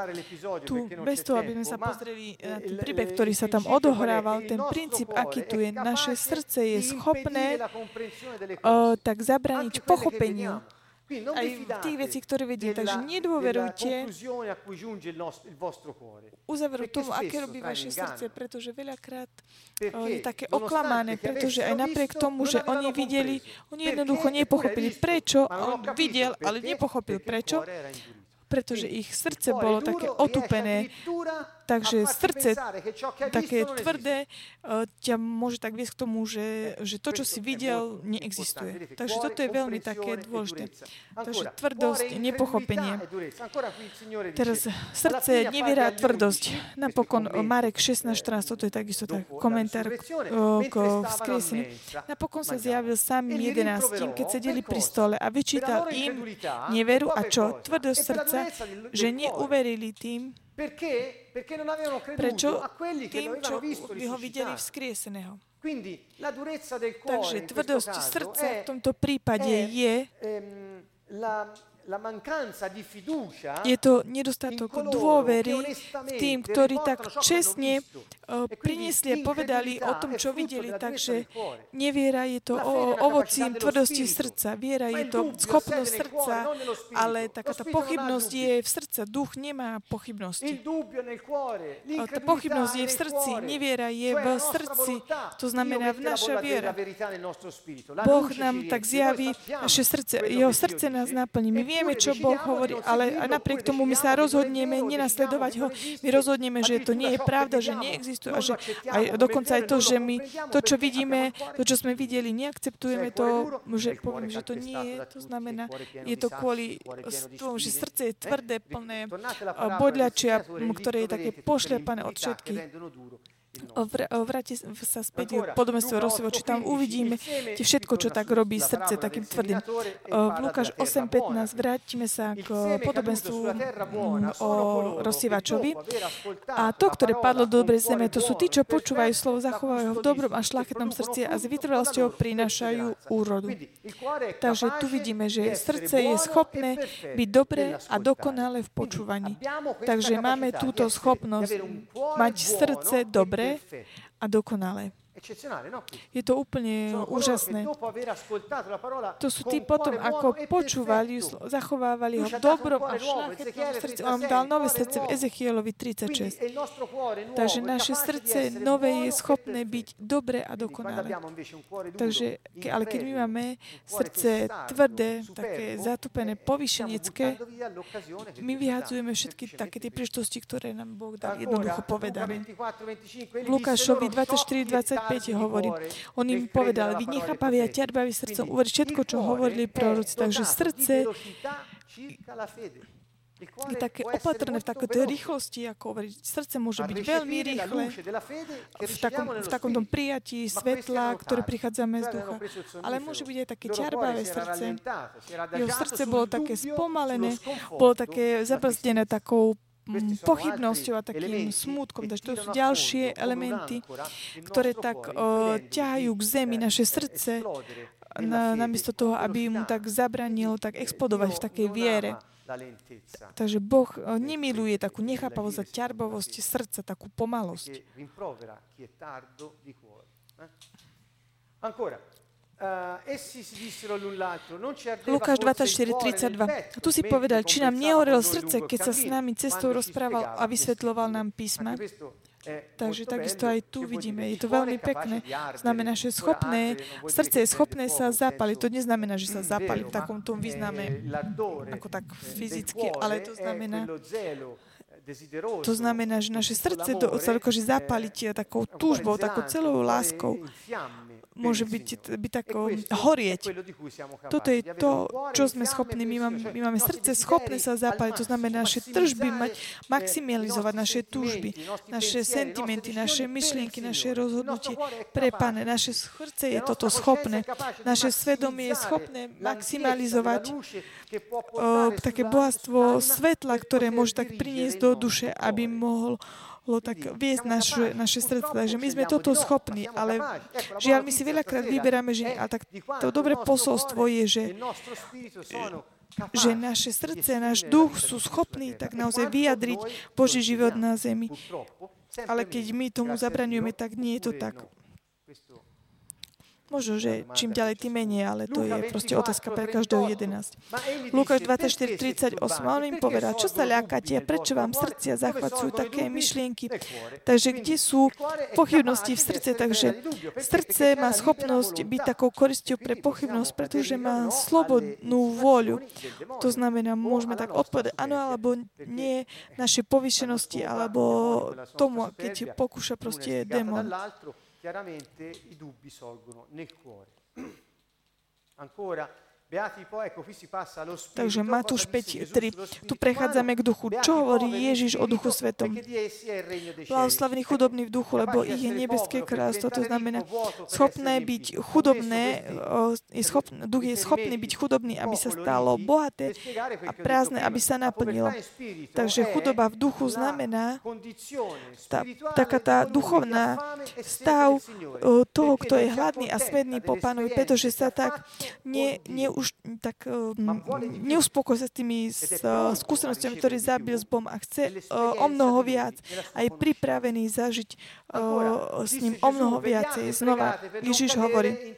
Tu, bez toho, aby sme sa pozreli na ten príbeh, ktorý sa tam odohrával, ten princíp, aký tu je, naše srdce je schopné uh, tak zabraniť pochopeniu aj tých veci, ktoré vedie. Takže nedôverujte uzaveru tomu, aké robí vaše srdce, pretože veľakrát je také oklamané, pretože aj napriek tomu, že oni videli, oni jednoducho nepochopili, prečo on videl, ale nepochopil prečo, pretože ich srdce bolo také otupené. Takže srdce také tvrdé e, ťa môže tak viesť k tomu, že, že to, čo si videl, neexistuje. Takže toto je veľmi také dôležité. Takže tvrdosť, nepochopenie. Teraz srdce, neviera, tvrdosť. Napokon Marek 16.14, toto je takisto tak komentár k, k vzkrieseniu. Napokon sa zjavil sám 11, keď sedeli pri stole a vyčítal im neveru a čo? Tvrdosť srdca že neuverili tým, prečo tým, čo by ho videli vzkrieseného. Takže tvrdosť srdca v tomto prípade je ehm, je to nedostatok dôvery v tým, ktorí tak čestne priniesli a povedali o tom, čo videli. Takže neviera je to ovocím tvrdosti srdca. Viera je to schopnosť srdca, ale taká tá pochybnosť je v srdce. Duch nemá pochybnosti. Tá pochybnosť je v srdci. Neviera je v srdci. To znamená v naša viera. Boh nám tak zjaví naše srdce. Jeho srdce nás naplní. My vieme, čo Boh hovorí, ale napriek tomu my sa rozhodneme nenasledovať ho. My rozhodneme, že to nie je pravda, že neexistuje a že aj dokonca aj to, že my to, čo vidíme, to, čo sme videli, neakceptujeme to, že poviem, že to nie je. To znamená, je to kvôli tomu, že srdce je tvrdé, plné bodľačia, ktoré je také pošľapané od všetkých vráti sa späť k podobenstvu Rosivo, či tam uvidíme tie všetko, čo tak robí srdce takým tvrdým. V Lukáš 8.15 vrátime sa k podobenstvu o rozsievačovi. A to, ktoré padlo do dobrej zeme, to sú tí, čo počúvajú slovo, zachovajú ho v dobrom a šlachetnom srdci a s vytrvalosťou prinášajú úrodu. Takže tu vidíme, že srdce je schopné byť dobré a dokonalé v počúvaní. Takže máme túto schopnosť mať srdce dobré a dokonalé. Je to úplne úžasné. To sú tí potom, ako počúvali, zachovávali ho v dobrom a šlachetnom srdci. On dal nové srdce v Ezechielovi 36. Takže naše srdce nové je schopné byť dobre a dokonalé. Takže, ale keď my máme srdce tvrdé, také zatupené, povyšenecké, my vyhadzujeme všetky také tie príštosti, ktoré nám Boh dal jednoducho povedané. Lukášovi 24, 5 hovorí. On im povedal, vy nechápaví a ťarbaví srdcom uveriť všetko, čo hovorili proroci. Takže srdce je také opatrné v takej rýchlosti, ako hovoriť. Srdce môže byť veľmi rýchle v takom, v takom tom prijatí svetla, ktoré prichádzame z ducha. Ale môže byť aj také ťarbavé srdce. Jeho srdce bolo také spomalené, bolo také zabrzdené takou pochybnosťou a takým smútkom. Takže to sú ďalšie elementy, ktoré tak uh, ťahajú k zemi naše srdce, na, namiesto toho, aby mu tak zabranil tak explodovať v takej viere. Takže Boh nemiluje takú nechápavosť a ťarbovosť srdca, takú pomalosť. Ancora, Lukáš 24.32. Tu si povedal, či nám nehorelo srdce, keď sa s nami cestou rozprával a vysvetloval nám písma. Takže takisto aj tu vidíme, je to veľmi pekné. Znamená, že schopné, srdce je schopné sa zapaliť. To neznamená, že sa zapali v takom tom význame, ako tak fyzicky, ale to znamená, to znamená, že naše srdce do, sa dokáže zapaliť takou túžbou, takou celou láskou môže byť, byť tako horieť. Toto je to, čo sme schopní. My máme, my máme srdce schopné sa zapáliť. To znamená naše tržby mať, maximalizovať naše túžby, naše sentimenty, naše myšlienky, naše rozhodnutie pre Pane. Naše srdce je toto schopné. Naše svedomie je schopné maximalizovať o, také bohatstvo svetla, ktoré môže tak priniesť do duše, aby mohol mohlo tak viesť naše, naše srdce. Takže my sme toto schopní, ale žiaľ, my si veľakrát vyberáme, že a tak to dobré posolstvo je, že že naše srdce, náš duch sú schopní tak naozaj vyjadriť Boží život na zemi. Ale keď my tomu zabraňujeme, tak nie je to tak. Možno, že čím ďalej, tým menej, ale to je proste otázka pre každého 11. Lukáš 24, 38. On im povedal, čo sa ľakáte prečo vám srdcia zachvacujú také myšlienky. Takže kde sú pochybnosti v srdce? Takže srdce má schopnosť byť takou koristou pre pochybnosť, pretože má slobodnú vôľu. To znamená, môžeme tak odpovedať áno alebo nie našej povyšenosti, alebo tomu, keď pokúša proste démon chiaramente i dubbi sorgono nel cuore. <clears throat> Ancora, Takže Matúš 5.3. Tu prechádzame k duchu. Čo hovorí Ježiš o duchu svetom? Blahoslavný chudobný v duchu, lebo ich je nebeské kráľstvo. To znamená, schopné byť chudobné, je schopné, duch je schopný byť chudobný, aby sa stalo bohaté a prázdne, aby sa naplnilo. Takže chudoba v duchu znamená tá, taká tá duchovná stav toho, kto je hladný a smedný po pánovi, pretože sa tak ne, ne, už tak neuspokoj sa s tými skúsenostiami, ktoré zabil s Bohom a chce o mnoho viac. a je pripravený zažiť s ním o mnoho viacej. Znova Ježiš hovorí,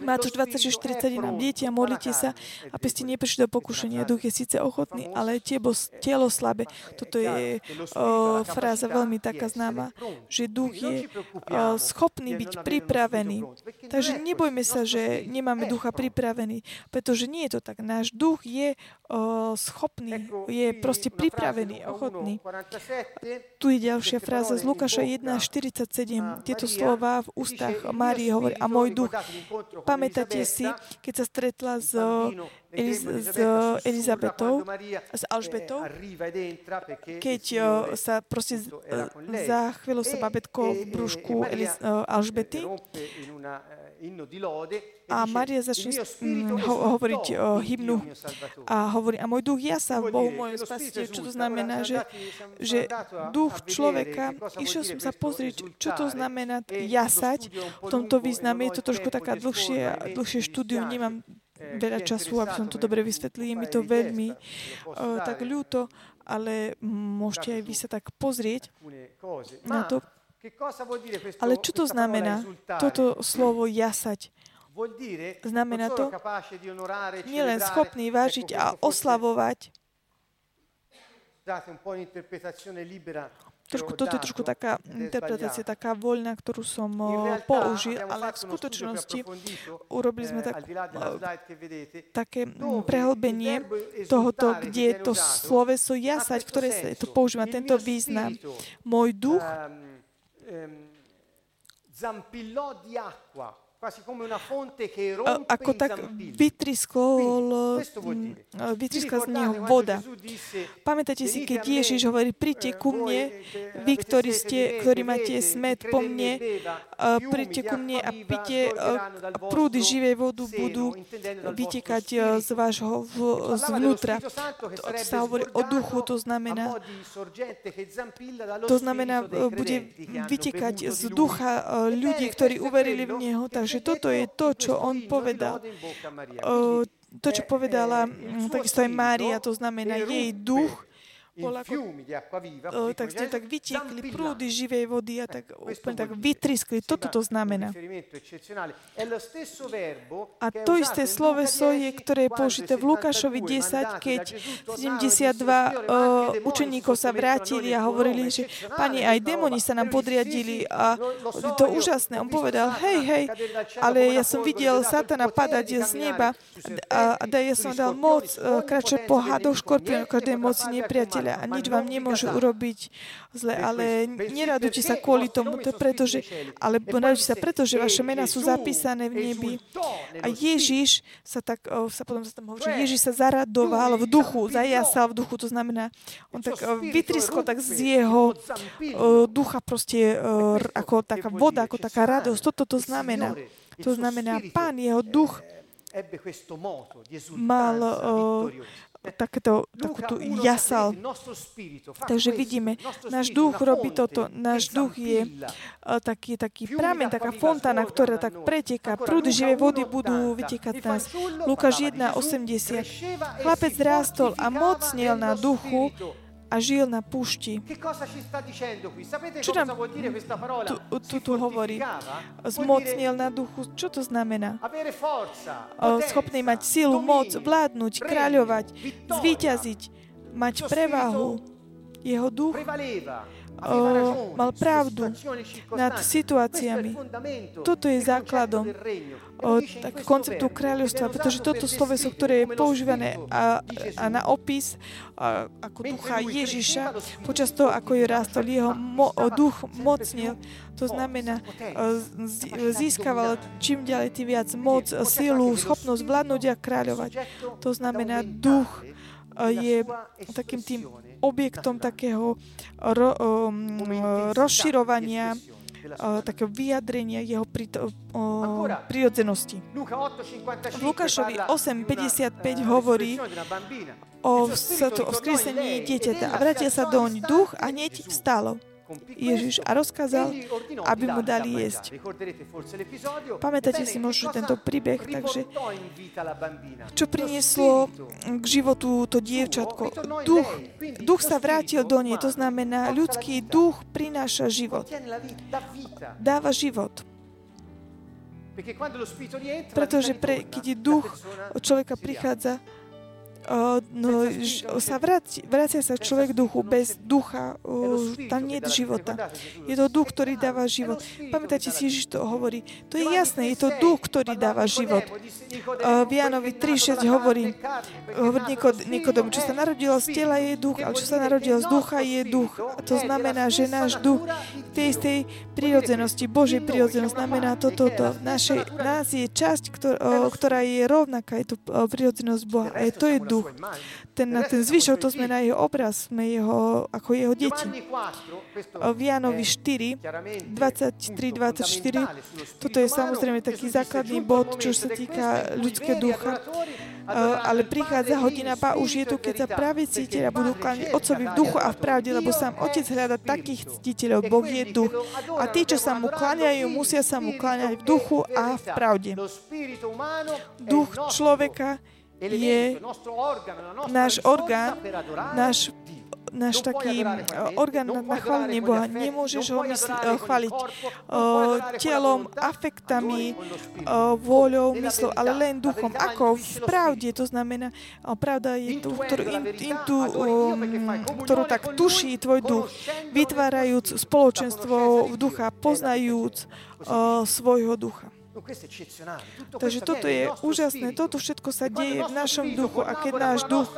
Matúš 26.41, dieťa, modlite sa, aby ste neprišli do pokušenia. Duch je síce ochotný, ale tebo, telo slabé. Toto je o, fráza veľmi taká známa, že duch je o, schopný byť pripravený. Takže nebojme sa, že nemáme ducha pripravený, pretože nie je to tak. Náš duch je o, schopný, je proste pripravený, ochotný. Tu je ďalšia fráza z Lukáša 1.47. Tieto slova v ústach Márie hovorí, a môj duch, pamätáte si, keď sa stretla s, Eliz- s Elizabetou, s Alžbetou, keď sa proste zachvelo sa babetko v brúšku Eliz- Alžbety. a Maria začne mm, ho, hovoriť o hymnu a hovorí, a môj duch jasa v Bohu mojom spasiteľ. Čo to znamená, že, že duch človeka, išiel som sa pozrieť, čo to znamená jasať. V tomto význame je to trošku taká dlhšie, dlhšie štúdium, nemám veľa času, aby som to dobre vysvetlil. Je mi to veľmi uh, tak ľúto, ale môžete aj vy sa tak pozrieť na to. Ale čo to znamená, toto slovo jasať? Znamená to nielen schopný vážiť a oslavovať. Trošku, toto je trošku taká interpretácia, taká voľná, ktorú som použil, ale v skutočnosti urobili sme tak, také prehlbenie tohoto, kde to sloveso jasať, ktoré sa to používa, tento význam. Môj duch zampillò di acqua ako tak vytriskol, vytriskla z neho voda. Pamätáte si, keď Ježiš hovorí, príďte ku mne, vy, ktorí, ste, ktorí máte smet po mne, príďte ku mne a pite, prúdy živej vodu budú vytekať z vášho zvnútra. To sa hovorí o duchu, to znamená, to znamená, bude vytekať z ducha ľudí, ktorí uverili v Neho, takže Takže toto je to, čo on povedal. To, čo povedala takisto aj Mária, to znamená jej duch, bol ako, o, tak ste tak vytiekli prúdy živej vody a tak úplne tak vytriskli. Toto to znamená. A to isté sloveso je, ktoré je použité v Lukášovi 10, keď 72 uh, učeníkov sa vrátili a hovorili, že pani, aj demoni sa nám podriadili a to úžasné. On povedal, hej, hej, ale ja som videl Satana padať z neba a, a ja som dal moc uh, po hadoch škorpiónov každej moci nepriateľa priateľa a nič vám nemôžu urobiť zle, ale neradujte sa kvôli tomu, to pretože, ale radujte sa preto, že vaše mená sú zapísané v nebi. A Ježiš sa tak, sa potom sa tam hovorí, že Ježiš sa zaradoval v duchu, zajasal v duchu, to znamená, on tak vytriskol tak z jeho ducha proste ako taká voda, ako taká radosť. Toto to znamená. To znamená, pán, jeho duch mal takéto, takúto jasal. Takže vidíme, náš duch robí toto. Náš duch je uh, taký, taký pramen, taká fontána, ktorá tak preteká. Prúdy živej vody budú vytekať nás. Lukáš 1.80. Chlapec rástol a mocnil na duchu a žil na púšti. Čo nám tu, tu, tu hovorí? Zmocnil na duchu. Čo to znamená? Schopný mať silu, moc, vládnuť, kráľovať, zvíťaziť, mať prevahu. Jeho duch o, mal pravdu nad situáciami. Toto je základom o, tak, konceptu kráľovstva, pretože toto sloveso, ktoré je používané a, a na opis a, ako ducha Ježiša, počas toho, ako je rástol, jeho mo, duch mocnil, to znamená, získaval čím ďalej tým viac moc, silu, schopnosť vládnuť a kráľovať. To znamená, duch je takým tým objektom takého ro, um, rozširovania uh, takého vyjadrenia jeho prito, uh, prirodzenosti. V Lukášovi 8.55 hovorí o, o vzkriesení dieťaťa. a vrátil sa doň. duch a hneď vstalo. Ježiš a rozkázal, aby mu dali jesť. Pamätáte si možno tento príbeh, takže čo prinieslo k životu to dievčatko? Duch, duch sa vrátil do nej, to znamená, ľudský duch prináša život. Dáva život. Pretože pre, keď duch človeka prichádza, no, sa vracia, vracia sa človek duchu. Bez ducha tam nie je života. Je to duch, ktorý dáva život. Pamätáte si, Ježiš to hovorí. To je jasné, je to duch, ktorý dáva život. V Jánovi 3.6 hovorí, hovorí Nikodom, čo sa narodilo z tela je duch, ale čo sa narodilo z ducha je duch. A to znamená, že náš duch tej istej prírodzenosti, Božej prírodzenosti, znamená toto. To, to. Našej, nás je časť, ktorá je rovnaká, je to prírodzenosť Boha. A to je duch duch. Ten, ten zvyšok, to sme na jeho obraz, sme jeho, ako jeho deti. V Jánovi 4, 23, 24, toto je samozrejme taký základný bod, čo sa týka ľudské ducha. Ale prichádza hodina, pa už je tu, keď sa práve cítia a budú kláňať Otcovi v duchu a v pravde, lebo sám Otec hľada takých ctiteľov. Boh je duch. A tí, čo sa mu kláňajú, musia sa mu kláňať v duchu a v pravde. Duch človeka je náš orgán, náš náš taký orgán na chválenie Boha. Nemôžeš ho mysli, chváliť telom, afektami, vôľou, myslou, ale len duchom. Ako v pravde, to znamená, pravda je tu, ktorú, in, in tu, um, ktorú tak tuší tvoj duch, vytvárajúc spoločenstvo v ducha, poznajúc svojho ducha. Takže toto je úžasné. Toto všetko sa deje v našom duchu. A keď náš duch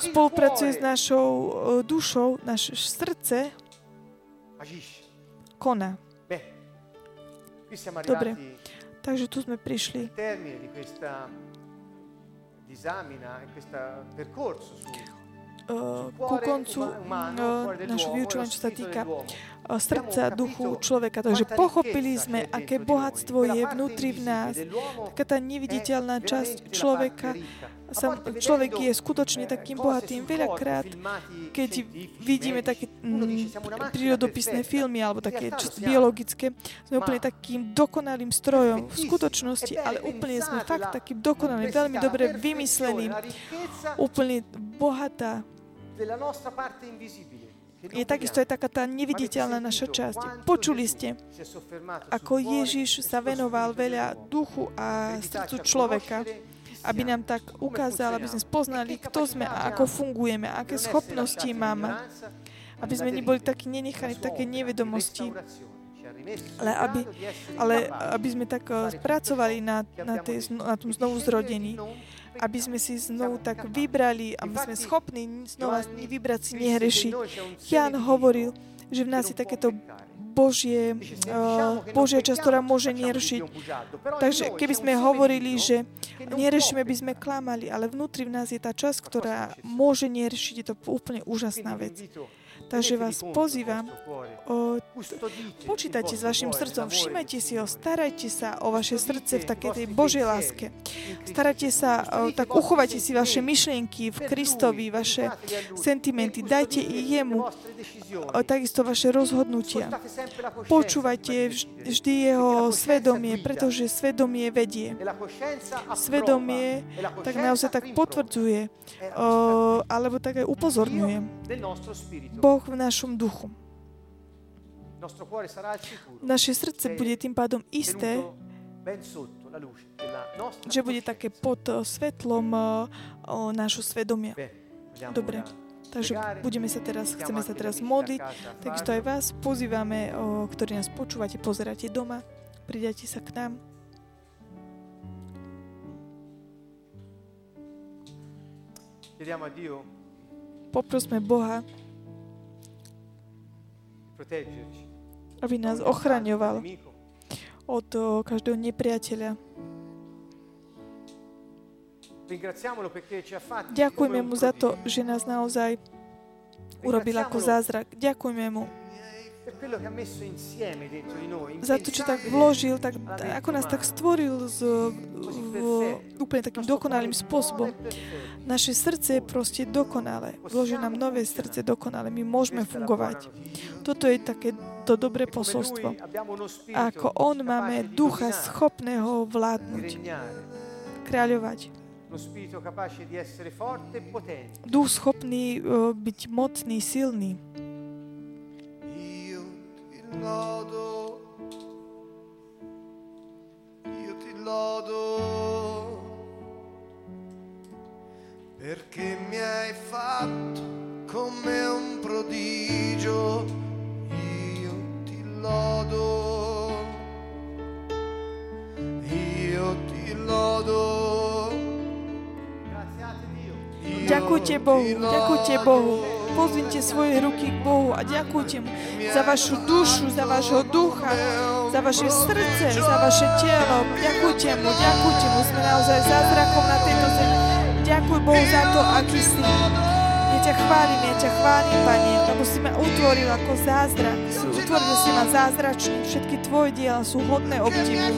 spolupracuje s našou uh, dušou, naše srdce koná. Dobre. Takže tu sme prišli ku koncu našho vyučovania, čo sa týka srdca, duchu človeka. Takže pochopili sme, aké bohatstvo je vnútri v nás. Taká tá neviditeľná časť človeka. Sam, človek je skutočne takým bohatým. Veľakrát, keď vidíme také mm, prírodopisné filmy alebo také biologické, sme úplne takým dokonalým strojom v skutočnosti, ale úplne sme fakt takým dokonalým, veľmi dobre vymysleným, úplne bohatá je takisto aj taká tá neviditeľná naša časť. Počuli ste, ako Ježiš sa venoval veľa duchu a srdcu človeka, aby nám tak ukázal, aby sme spoznali, kto sme a ako fungujeme, aké schopnosti máme, aby sme neboli takí nenechaní v také nevedomosti, ale aby, ale aby sme tak eh, pracovali na, na, tej, na tom znovu zrodení aby sme si znovu tak vybrali, aby sme schopní znova vybrať si nehrešiť. Jan hovoril, že v nás je takéto Božie, uh, Božia časť, ktorá môže nerešiť. Takže keby sme hovorili, že nerešíme, by sme klamali, ale vnútri v nás je tá časť, ktorá môže nerešiť. Je to úplne úžasná vec. Takže vás pozývam, o, počítajte s vašim srdcom, všimajte si ho, starajte sa o vaše srdce v takej tej Božej láske. Starajte sa, o, tak uchovajte si vaše myšlienky v Kristovi, vaše sentimenty, dajte i jemu o, takisto vaše rozhodnutia. Počúvajte vždy jeho svedomie, pretože svedomie vedie. Svedomie tak naozaj tak potvrdzuje, o, alebo tak aj upozorňuje. Boh Boh v našom duchu. Naše srdce bude tým pádom isté, že bude také pod svetlom nášho svedomia. Dobre. Takže budeme sa teraz, chceme sa teraz modliť. Takisto aj vás pozývame, ktorí nás počúvate, pozeráte doma. Pridajte sa k nám. Poprosme Boha, aby nás ochraňoval od každého nepriateľa. Ďakujeme mu za to, že nás naozaj urobil ako zázrak. Ďakujeme mu za to, čo tak vložil, tak, ako nás tak stvoril z, v, úplne takým dokonalým spôsobom. Naše srdce je proste dokonalé. Vložil nám nové srdce dokonalé. My môžeme fungovať. Toto je také to dobré posolstvo. A ako On máme ducha schopného vládnuť, kráľovať. Duch schopný uh, byť mocný, silný lodo, io ti lodo, perché mi hai fatto come un prodigio, io ti lodo, io ti lodo. Ďakujte Bohu, ďakujte Bohu. Pozvinte svoje ruky k Bohu a ďakujte mu za vašu dušu, za vašho ducha, za vaše srdce, za vaše telo. Ďakujte mu, ďakujte mu. Sme naozaj zázrakom na tejto zemi. Ďakuj Bohu za to, aký si. Ja ťa chválim, ja ťa chválim, Pane, lebo si ma utvoril ako zázrak. Utvoril si ma zázračný. Všetky tvoje diela sú hodné obdivu.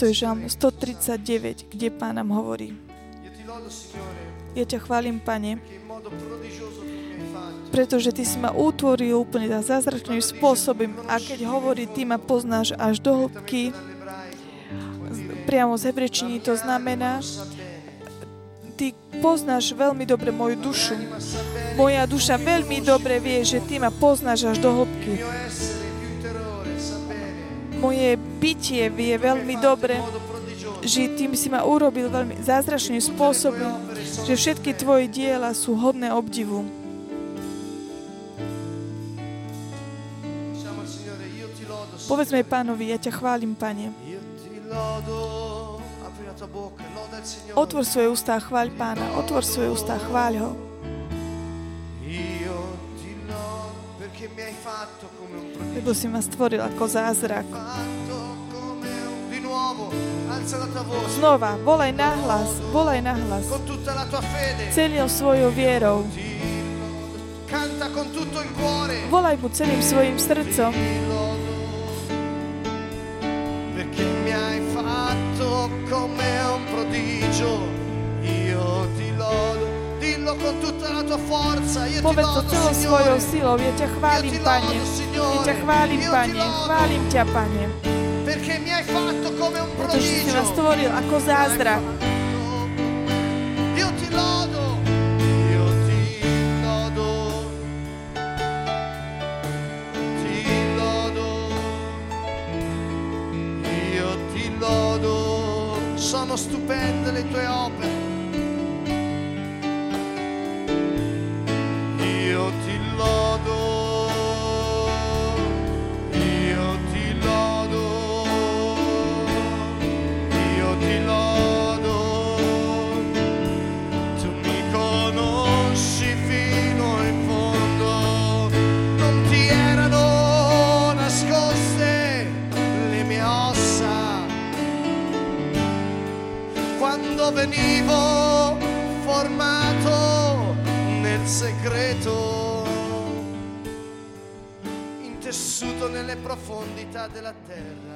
Toto je žalm 139, kde Pán nám hovorí. Ja ťa chválim, Pane, pretože Ty si ma utvoril úplne zázračným spôsobom a keď hovorí, Ty ma poznáš až do hĺbky, priamo z hebrečiny to znamená, Ty poznáš veľmi dobre moju dušu. Moja duša veľmi dobre vie, že Ty ma poznáš až do hĺbky moje bytie vie veľmi dobre, že tým si ma urobil veľmi zázračným spôsobom, že všetky tvoje diela sú hodné obdivu. Povedzme pánovi, ja ťa chválim, pane. Otvor svoje ústa a chváľ pána. Otvor svoje ústa a chváľ ho. Lebo si ma stvoril ako zázrak. Znova, volaj nahlas, volaj nahlas. Celou svojou vierou. Volaj mu celým svojim srdcom. Perché mi hai fatto come un prodigio, io ti lodo. Dillo con tutta la tua forza. Io Povedz to celou svojou silou. io ti chválim, Pane. Ja ťa chválim, Pane. Chválim ťa, Pane. Pretože si ma stvoril ako zázrak. Io ti lodo. Io. Ti lodo. Io ti lodo. Sono stupende le tue opere. Io ti lodo. Io ti lodo. Io ti lodo. Tu mi conosci fino in fondo. Non ti erano nascoste le mie ossa. Quando venivo segreto, intessuto nelle profondità della terra.